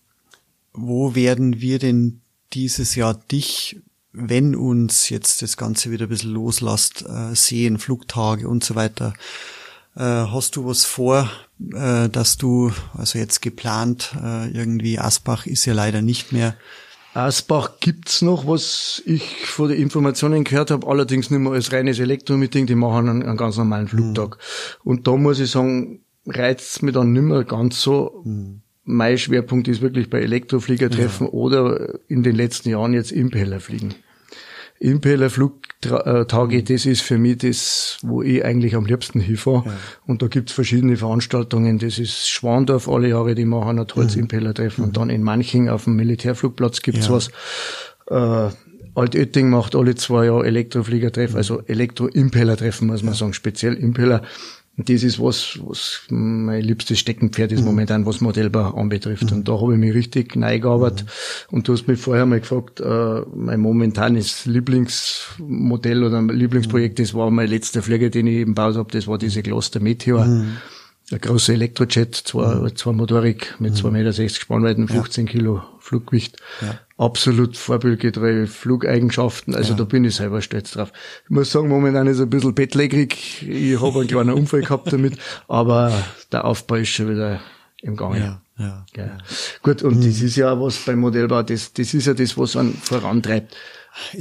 wo werden wir denn dieses Jahr dich, wenn uns jetzt das Ganze wieder ein bisschen loslässt, äh, sehen, Flugtage und so weiter? Äh, hast du was vor, äh, dass du, also jetzt geplant, irgendwie Asbach ist ja leider nicht mehr, Asbach gibt's noch, was ich von den Informationen gehört habe, allerdings nicht mehr als reines Elektromeeting, die machen einen, einen ganz normalen mhm. Flugtag. Mhm. Und da muss ich sagen, reizt mich dann nicht mehr ganz so. Mhm. Mein Schwerpunkt ist wirklich bei Elektrofliegertreffen ja. oder in den letzten Jahren jetzt Impeller fliegen. Impellerflugtage, mhm. das ist für mich das, wo ich eigentlich am liebsten hinfahre. Ja. Und da gibt's verschiedene Veranstaltungen. Das ist Schwandorf alle Jahre, die machen ein tolles mhm. Impellertreffen. Und mhm. dann in Manching auf dem Militärflugplatz gibt's ja. was. Äh, Altötting macht alle zwei Jahre Elektrofliegertreffen, also Elektro-Impeller-Treffen, muss man sagen, speziell Impeller. Und das ist was, was mein liebstes Steckenpferd ist mhm. momentan, was Modellbau anbetrifft. Mhm. Und da habe ich mich richtig neigearbeitet. Mhm. Und du hast mich vorher mal gefragt, äh, mein momentanes Lieblingsmodell oder Lieblingsprojekt, das war mein letzter Flieger, den ich eben gebaut habe, das war diese Gloster Meteor. Ein großer Elektrojet, zwei, mhm. zwei Motorik mit zwei mhm. Meter sechzig Spannweiten, 15 ja. Kilo Fluggewicht. Ja. Absolut vorbildgetreue Flugeigenschaften. Also ja. da bin ich selber stolz drauf. Ich muss sagen, momentan ist es ein bisschen bettlägerig. Ich habe einen kleinen Unfall gehabt damit, aber der Aufbau ist schon wieder im Gange. Ja. Ja, ja. Gut, und mhm. das ist ja was beim Modellbau, das, das ist ja das, was einen vorantreibt.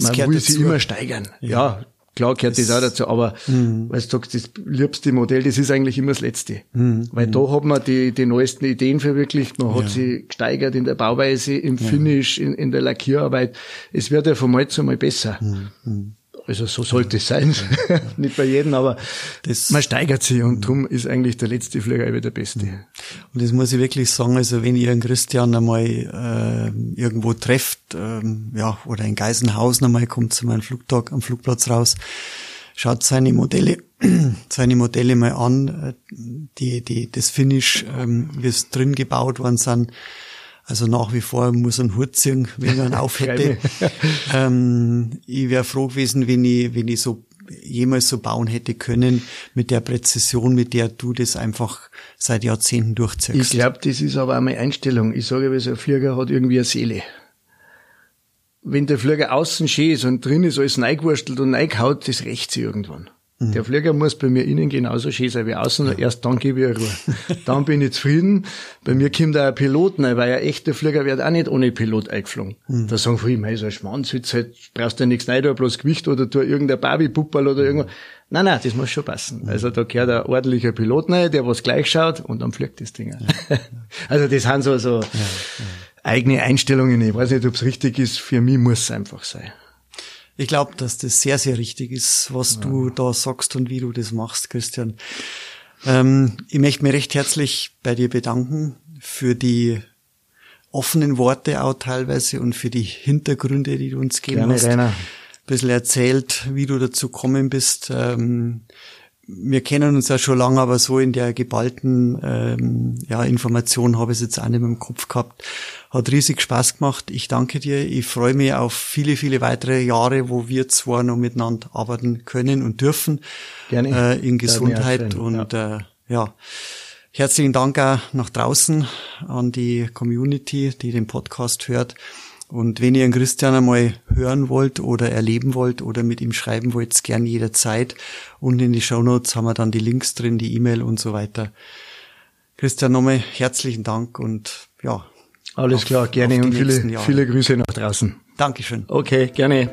Man will sich immer steigern. Ja. ja. Klar gehört das, das auch dazu, aber mhm. weil du sagst, das liebste Modell, das ist eigentlich immer das letzte. Mhm. Weil da hat man die, die neuesten Ideen verwirklicht, man hat ja. sie gesteigert in der Bauweise, im. Finish, in, in der Lackierarbeit. Es wird ja von Mal zu Mal besser. Mhm. Also so sollte es sein. Nicht bei jedem, aber das, man steigert sich und darum ist eigentlich der letzte Flieger immer der beste. Und das muss ich wirklich sagen, also wenn ihr einen Christian einmal äh, irgendwo trefft, äh, ja, oder in Geisenhausen einmal kommt zu meinem Flugtag am Flugplatz raus, schaut seine Modelle, seine Modelle mal an, äh, die, die, das Finish, ähm, wie es drin gebaut worden sind Also nach wie vor muss ein Hut ziehen, wenn ich einen auf hätte. ähm, ich wäre froh gewesen, wenn ich, wenn ich so jemals so bauen hätte können, mit der Präzision, mit der du das einfach seit Jahrzehnten durchziehst. Ich glaube, das ist aber auch meine Einstellung. Ich sage, so ein Flieger hat irgendwie eine Seele. Wenn der Flieger außen schön ist und drin ist alles neigwurstelt und neigehaut, das rächt sich irgendwann. Mhm. Der Flieger muss bei mir innen genauso schön sein wie außen. Ja. Erst dann gebe ich Ruhe. dann bin ich zufrieden. Bei mir kommt auch ein Pilot rein, weil ein echter Flieger wird auch nicht ohne Pilot eingeflogen. Mhm. Da sagen viele, so ein Schwanz, jetzt halt, brauchst du ja nichts rein, bloß Gewicht oder tu irgendein Barbie-Puppel oder irgendwas. Nein, nein, das muss schon passen. Mhm. Also da gehört ein ordentlicher Pilot rein, der was gleich schaut und dann fliegt das Ding. Ja. also das sind so, so eigene Einstellungen. Ich weiß nicht, ob es richtig ist. Für mich muss es einfach sein. Ich glaube, dass das sehr, sehr richtig ist, was ja. du da sagst und wie du das machst, Christian. Ähm, ich möchte mich recht herzlich bei dir bedanken für die offenen Worte auch teilweise und für die Hintergründe, die du uns gegeben Gerne, hast. Rainer. Ein bisschen erzählt, wie du dazu gekommen bist. Ähm, wir kennen uns ja schon lange, aber so in der geballten ähm, ja, Information habe ich es jetzt auch nicht mehr im Kopf gehabt. Hat riesig Spaß gemacht. Ich danke dir. Ich freue mich auf viele, viele weitere Jahre, wo wir zwar noch miteinander arbeiten können und dürfen. Gerne. Äh, in Gesundheit und ja. Äh, ja. Herzlichen Dank auch nach draußen an die Community, die den Podcast hört. Und wenn ihr einen Christian einmal hören wollt oder erleben wollt oder mit ihm schreiben wollt, gern jederzeit. Und in die Show Notes haben wir dann die Links drin, die E-Mail und so weiter. Christian, nochmal herzlichen Dank und ja. Alles auf, klar, gerne und viele, viele Grüße nach draußen. Dankeschön. Okay, gerne.